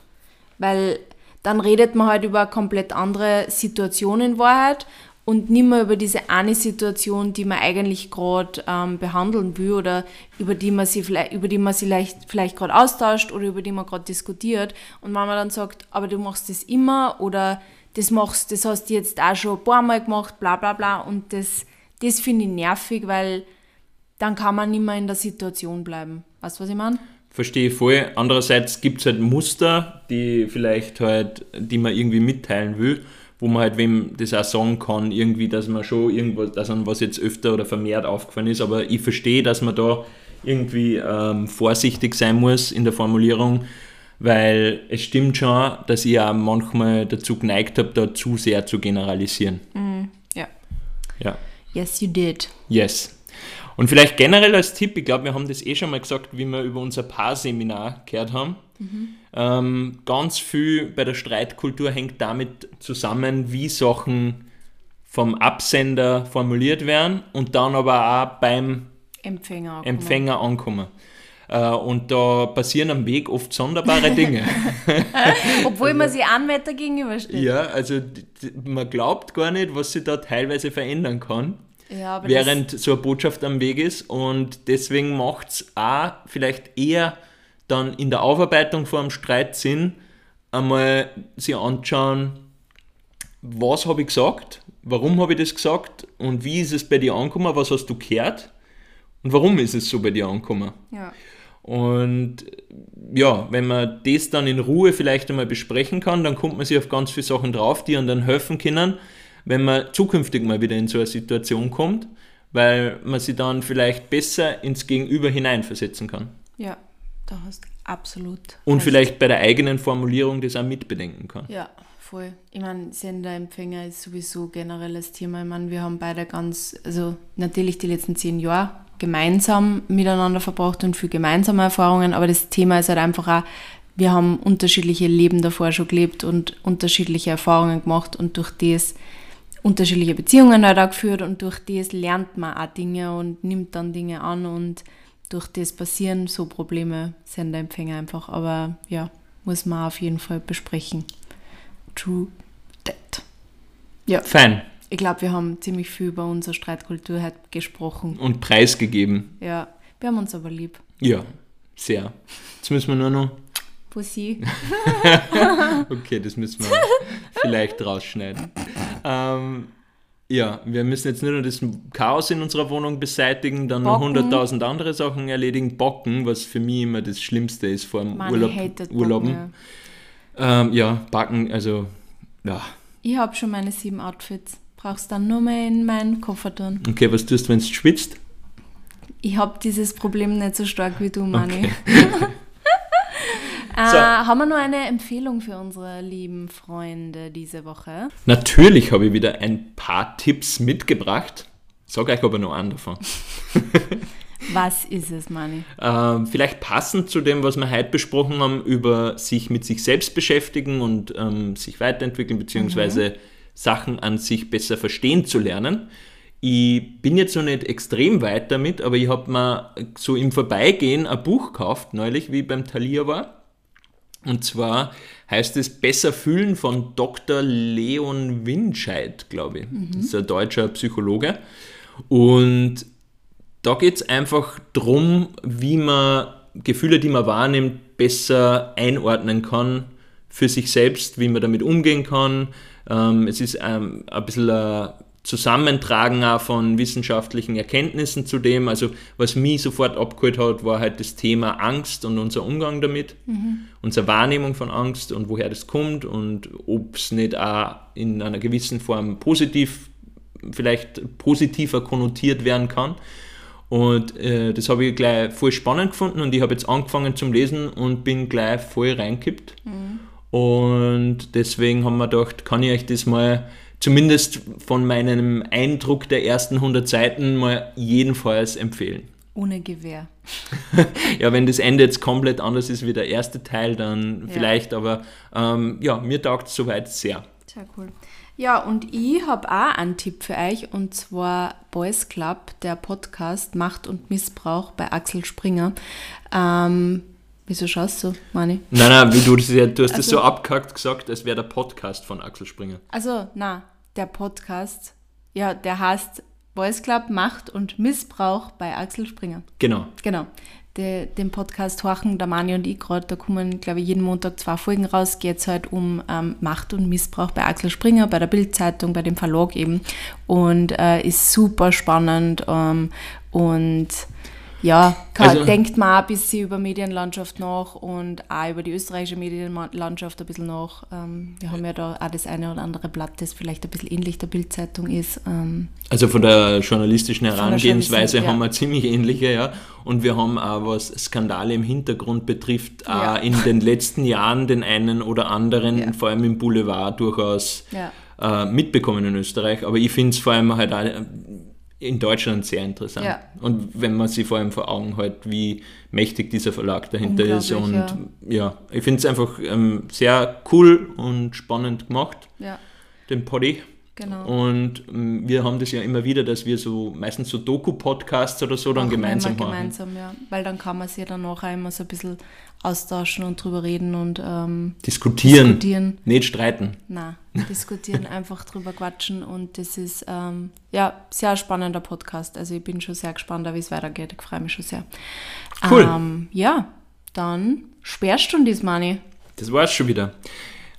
Weil dann redet man halt über komplett andere Situation in Wahrheit und nicht mehr über diese eine Situation, die man eigentlich gerade ähm, behandeln will oder über die man sich vielleicht, über die man sich vielleicht, vielleicht gerade austauscht oder über die man gerade diskutiert. Und wenn man dann sagt, aber du machst das immer oder das machst, das hast du jetzt auch schon ein paar Mal gemacht, bla bla bla. Und das, das finde ich nervig, weil dann kann man nicht mehr in der Situation bleiben. Weißt du, was ich meine? Verstehe ich voll. Andererseits gibt es halt Muster, die vielleicht halt, die man irgendwie mitteilen will, wo man halt wem das auch sagen kann, irgendwie, dass man schon irgendwas, dass einem was jetzt öfter oder vermehrt aufgefallen ist. Aber ich verstehe, dass man da irgendwie ähm, vorsichtig sein muss in der Formulierung, weil es stimmt schon, dass ich auch manchmal dazu geneigt habe, da zu sehr zu generalisieren. Mm, ja. Ja. Yes, you did. Yes. Und vielleicht generell als Tipp, ich glaube, wir haben das eh schon mal gesagt, wie wir über unser Paarseminar gehört haben. Mhm. Ähm, ganz viel bei der Streitkultur hängt damit zusammen, wie Sachen vom Absender formuliert werden und dann aber auch beim Empfänger, Empfänger ankommen. Äh, und da passieren am Weg oft sonderbare Dinge. Obwohl man sich einen Meter gegenübersteht. Ja, also man glaubt gar nicht, was sich da teilweise verändern kann. Ja, während so eine Botschaft am Weg ist und deswegen macht es auch vielleicht eher dann in der Aufarbeitung vor einem Streit Sinn, einmal sich anschauen, was habe ich gesagt, warum habe ich das gesagt und wie ist es bei dir angekommen, was hast du gehört und warum ist es so bei dir angekommen. Ja. Und ja, wenn man das dann in Ruhe vielleicht einmal besprechen kann, dann kommt man sich auf ganz viele Sachen drauf, die einem dann helfen können, wenn man zukünftig mal wieder in so eine Situation kommt, weil man sich dann vielleicht besser ins Gegenüber hineinversetzen kann. Ja, da hast du absolut. Und recht. vielleicht bei der eigenen Formulierung das auch mitbedenken kann. Ja, voll. Ich meine, Sender-Empfänger ist sowieso generell das Thema. Ich meine, wir haben beide ganz, also natürlich die letzten zehn Jahre gemeinsam miteinander verbracht und viel gemeinsame Erfahrungen, aber das Thema ist halt einfach auch, wir haben unterschiedliche Leben davor schon gelebt und unterschiedliche Erfahrungen gemacht und durch das unterschiedliche Beziehungen halt auch geführt und durch das lernt man auch Dinge und nimmt dann Dinge an und durch das passieren so Probleme, Senderempfänger einfach. Aber ja, muss man auf jeden Fall besprechen. True that. Ja. Fein. Ich glaube, wir haben ziemlich viel über unsere Streitkultur halt gesprochen. Und preisgegeben. Ja, wir haben uns aber lieb. Ja, sehr. Jetzt müssen wir nur noch Pussy. okay, das müssen wir vielleicht rausschneiden. Ähm, ja, wir müssen jetzt nur noch das Chaos in unserer Wohnung beseitigen, dann Bocken. noch 100.000 andere Sachen erledigen. Bocken, was für mich immer das Schlimmste ist vor dem Urlaub, Urlauben. ja. Ähm, ja, backen, also ja. Ich habe schon meine sieben Outfits. Brauchst dann nur mehr in meinen Koffer tun. Okay, was tust du, wenn du schwitzt? Ich habe dieses Problem nicht so stark wie du, Mani. Okay. Äh, so. haben wir noch eine Empfehlung für unsere lieben Freunde diese Woche? Natürlich habe ich wieder ein paar Tipps mitgebracht. Sag euch aber noch einen davon. was ist es, Mani? Ähm, vielleicht passend zu dem, was wir heute besprochen haben, über sich mit sich selbst beschäftigen und ähm, sich weiterentwickeln, beziehungsweise mhm. Sachen an sich besser verstehen zu lernen. Ich bin jetzt noch nicht extrem weit damit, aber ich habe mir so im Vorbeigehen ein Buch gekauft, neulich, wie ich beim Thalia war. Und zwar heißt es Besser fühlen von Dr. Leon Winscheid, glaube ich. Mhm. Das ist ein deutscher Psychologe. Und da geht es einfach darum, wie man Gefühle, die man wahrnimmt, besser einordnen kann für sich selbst, wie man damit umgehen kann. Ähm, es ist ähm, ein bisschen ein Zusammentragen auch von wissenschaftlichen Erkenntnissen zu dem. Also was mich sofort abgeholt hat, war halt das Thema Angst und unser Umgang damit, mhm. unsere Wahrnehmung von Angst und woher das kommt und ob es nicht auch in einer gewissen Form positiv, vielleicht positiver konnotiert werden kann. Und äh, das habe ich gleich voll spannend gefunden und ich habe jetzt angefangen zum Lesen und bin gleich voll reingekippt. Mhm. Und deswegen haben wir gedacht, kann ich euch das mal zumindest von meinem Eindruck der ersten 100 Seiten mal jedenfalls empfehlen. Ohne Gewehr. ja, wenn das Ende jetzt komplett anders ist wie der erste Teil, dann ja. vielleicht, aber ähm, ja, mir taugt es soweit sehr. Sehr cool. Ja, und ich habe auch einen Tipp für euch und zwar Boys Club, der Podcast Macht und Missbrauch bei Axel Springer. Ähm, wieso schaust du, Mani? Nein, nein, wie du, du hast also, das so abgehackt gesagt, als wäre der Podcast von Axel Springer. Also, na, der Podcast, ja, der heißt Boys Club Macht und Missbrauch bei Axel Springer. Genau. Genau de, den Podcast horchen, der Mani und ich gerade, da kommen, glaube ich, jeden Montag zwei Folgen raus, geht es halt um ähm, Macht und Missbrauch bei Axel Springer, bei der Bildzeitung, bei dem Verlag eben und äh, ist super spannend ähm, und ja, kann, also, denkt man auch ein bisschen über Medienlandschaft nach und auch über die österreichische Medienlandschaft ein bisschen nach. Ähm, wir haben ja da auch das eine oder andere Blatt, das vielleicht ein bisschen ähnlich der Bildzeitung ist. Ähm, also von der journalistischen Herangehensweise der haben wir ziemlich ähnliche, ja. Und wir haben auch, was Skandale im Hintergrund betrifft, ja. in den letzten Jahren den einen oder anderen, ja. vor allem im Boulevard, durchaus ja. äh, mitbekommen in Österreich. Aber ich finde es vor allem halt auch in Deutschland sehr interessant. Ja. Und wenn man sich vor allem vor Augen hält, wie mächtig dieser Verlag dahinter ist. Und ja, ja ich finde es einfach ähm, sehr cool und spannend gemacht, ja. den Poddy. Genau. Und ähm, wir haben das ja immer wieder, dass wir so meistens so Doku-Podcasts oder so dann gemeinsam machen. Gemeinsam, ja. Weil dann kann man sich dann auch immer so ein bisschen austauschen und drüber reden und ähm, diskutieren. diskutieren. Nicht streiten. Nein, diskutieren, einfach drüber quatschen und das ist ähm, ja sehr spannender Podcast. Also ich bin schon sehr gespannt, wie es weitergeht. Ich freue mich schon sehr. Cool. Ähm, ja, dann sperrst du das Money. Das war's schon wieder.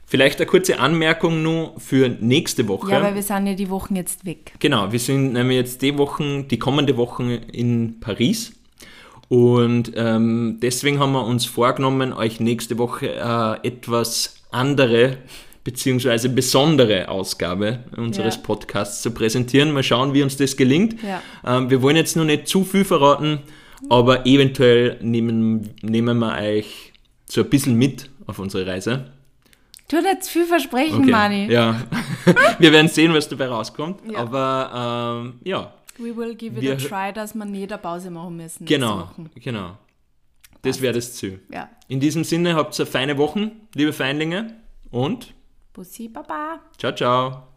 Vielleicht eine kurze Anmerkung nur für nächste Woche. Ja, weil wir sind ja die Wochen jetzt weg. Genau, wir sind nämlich jetzt die Wochen, die kommende Woche in Paris. Und ähm, deswegen haben wir uns vorgenommen, euch nächste Woche äh, etwas andere bzw. besondere Ausgabe unseres ja. Podcasts zu präsentieren. Mal schauen, wie uns das gelingt. Ja. Ähm, wir wollen jetzt noch nicht zu viel verraten, aber eventuell nehmen, nehmen wir euch so ein bisschen mit auf unsere Reise. Du jetzt viel versprechen, okay. Mani. Ja, wir werden sehen, was dabei rauskommt. Ja. Aber ähm, ja. We will give it wir, a try, dass wir nie eine Pause machen müssen. Genau, genau. Das wäre das Ziel. Ja. In diesem Sinne habt ihr feine Wochen, liebe Feinlinge. Und Bussi Baba. Ciao, ciao.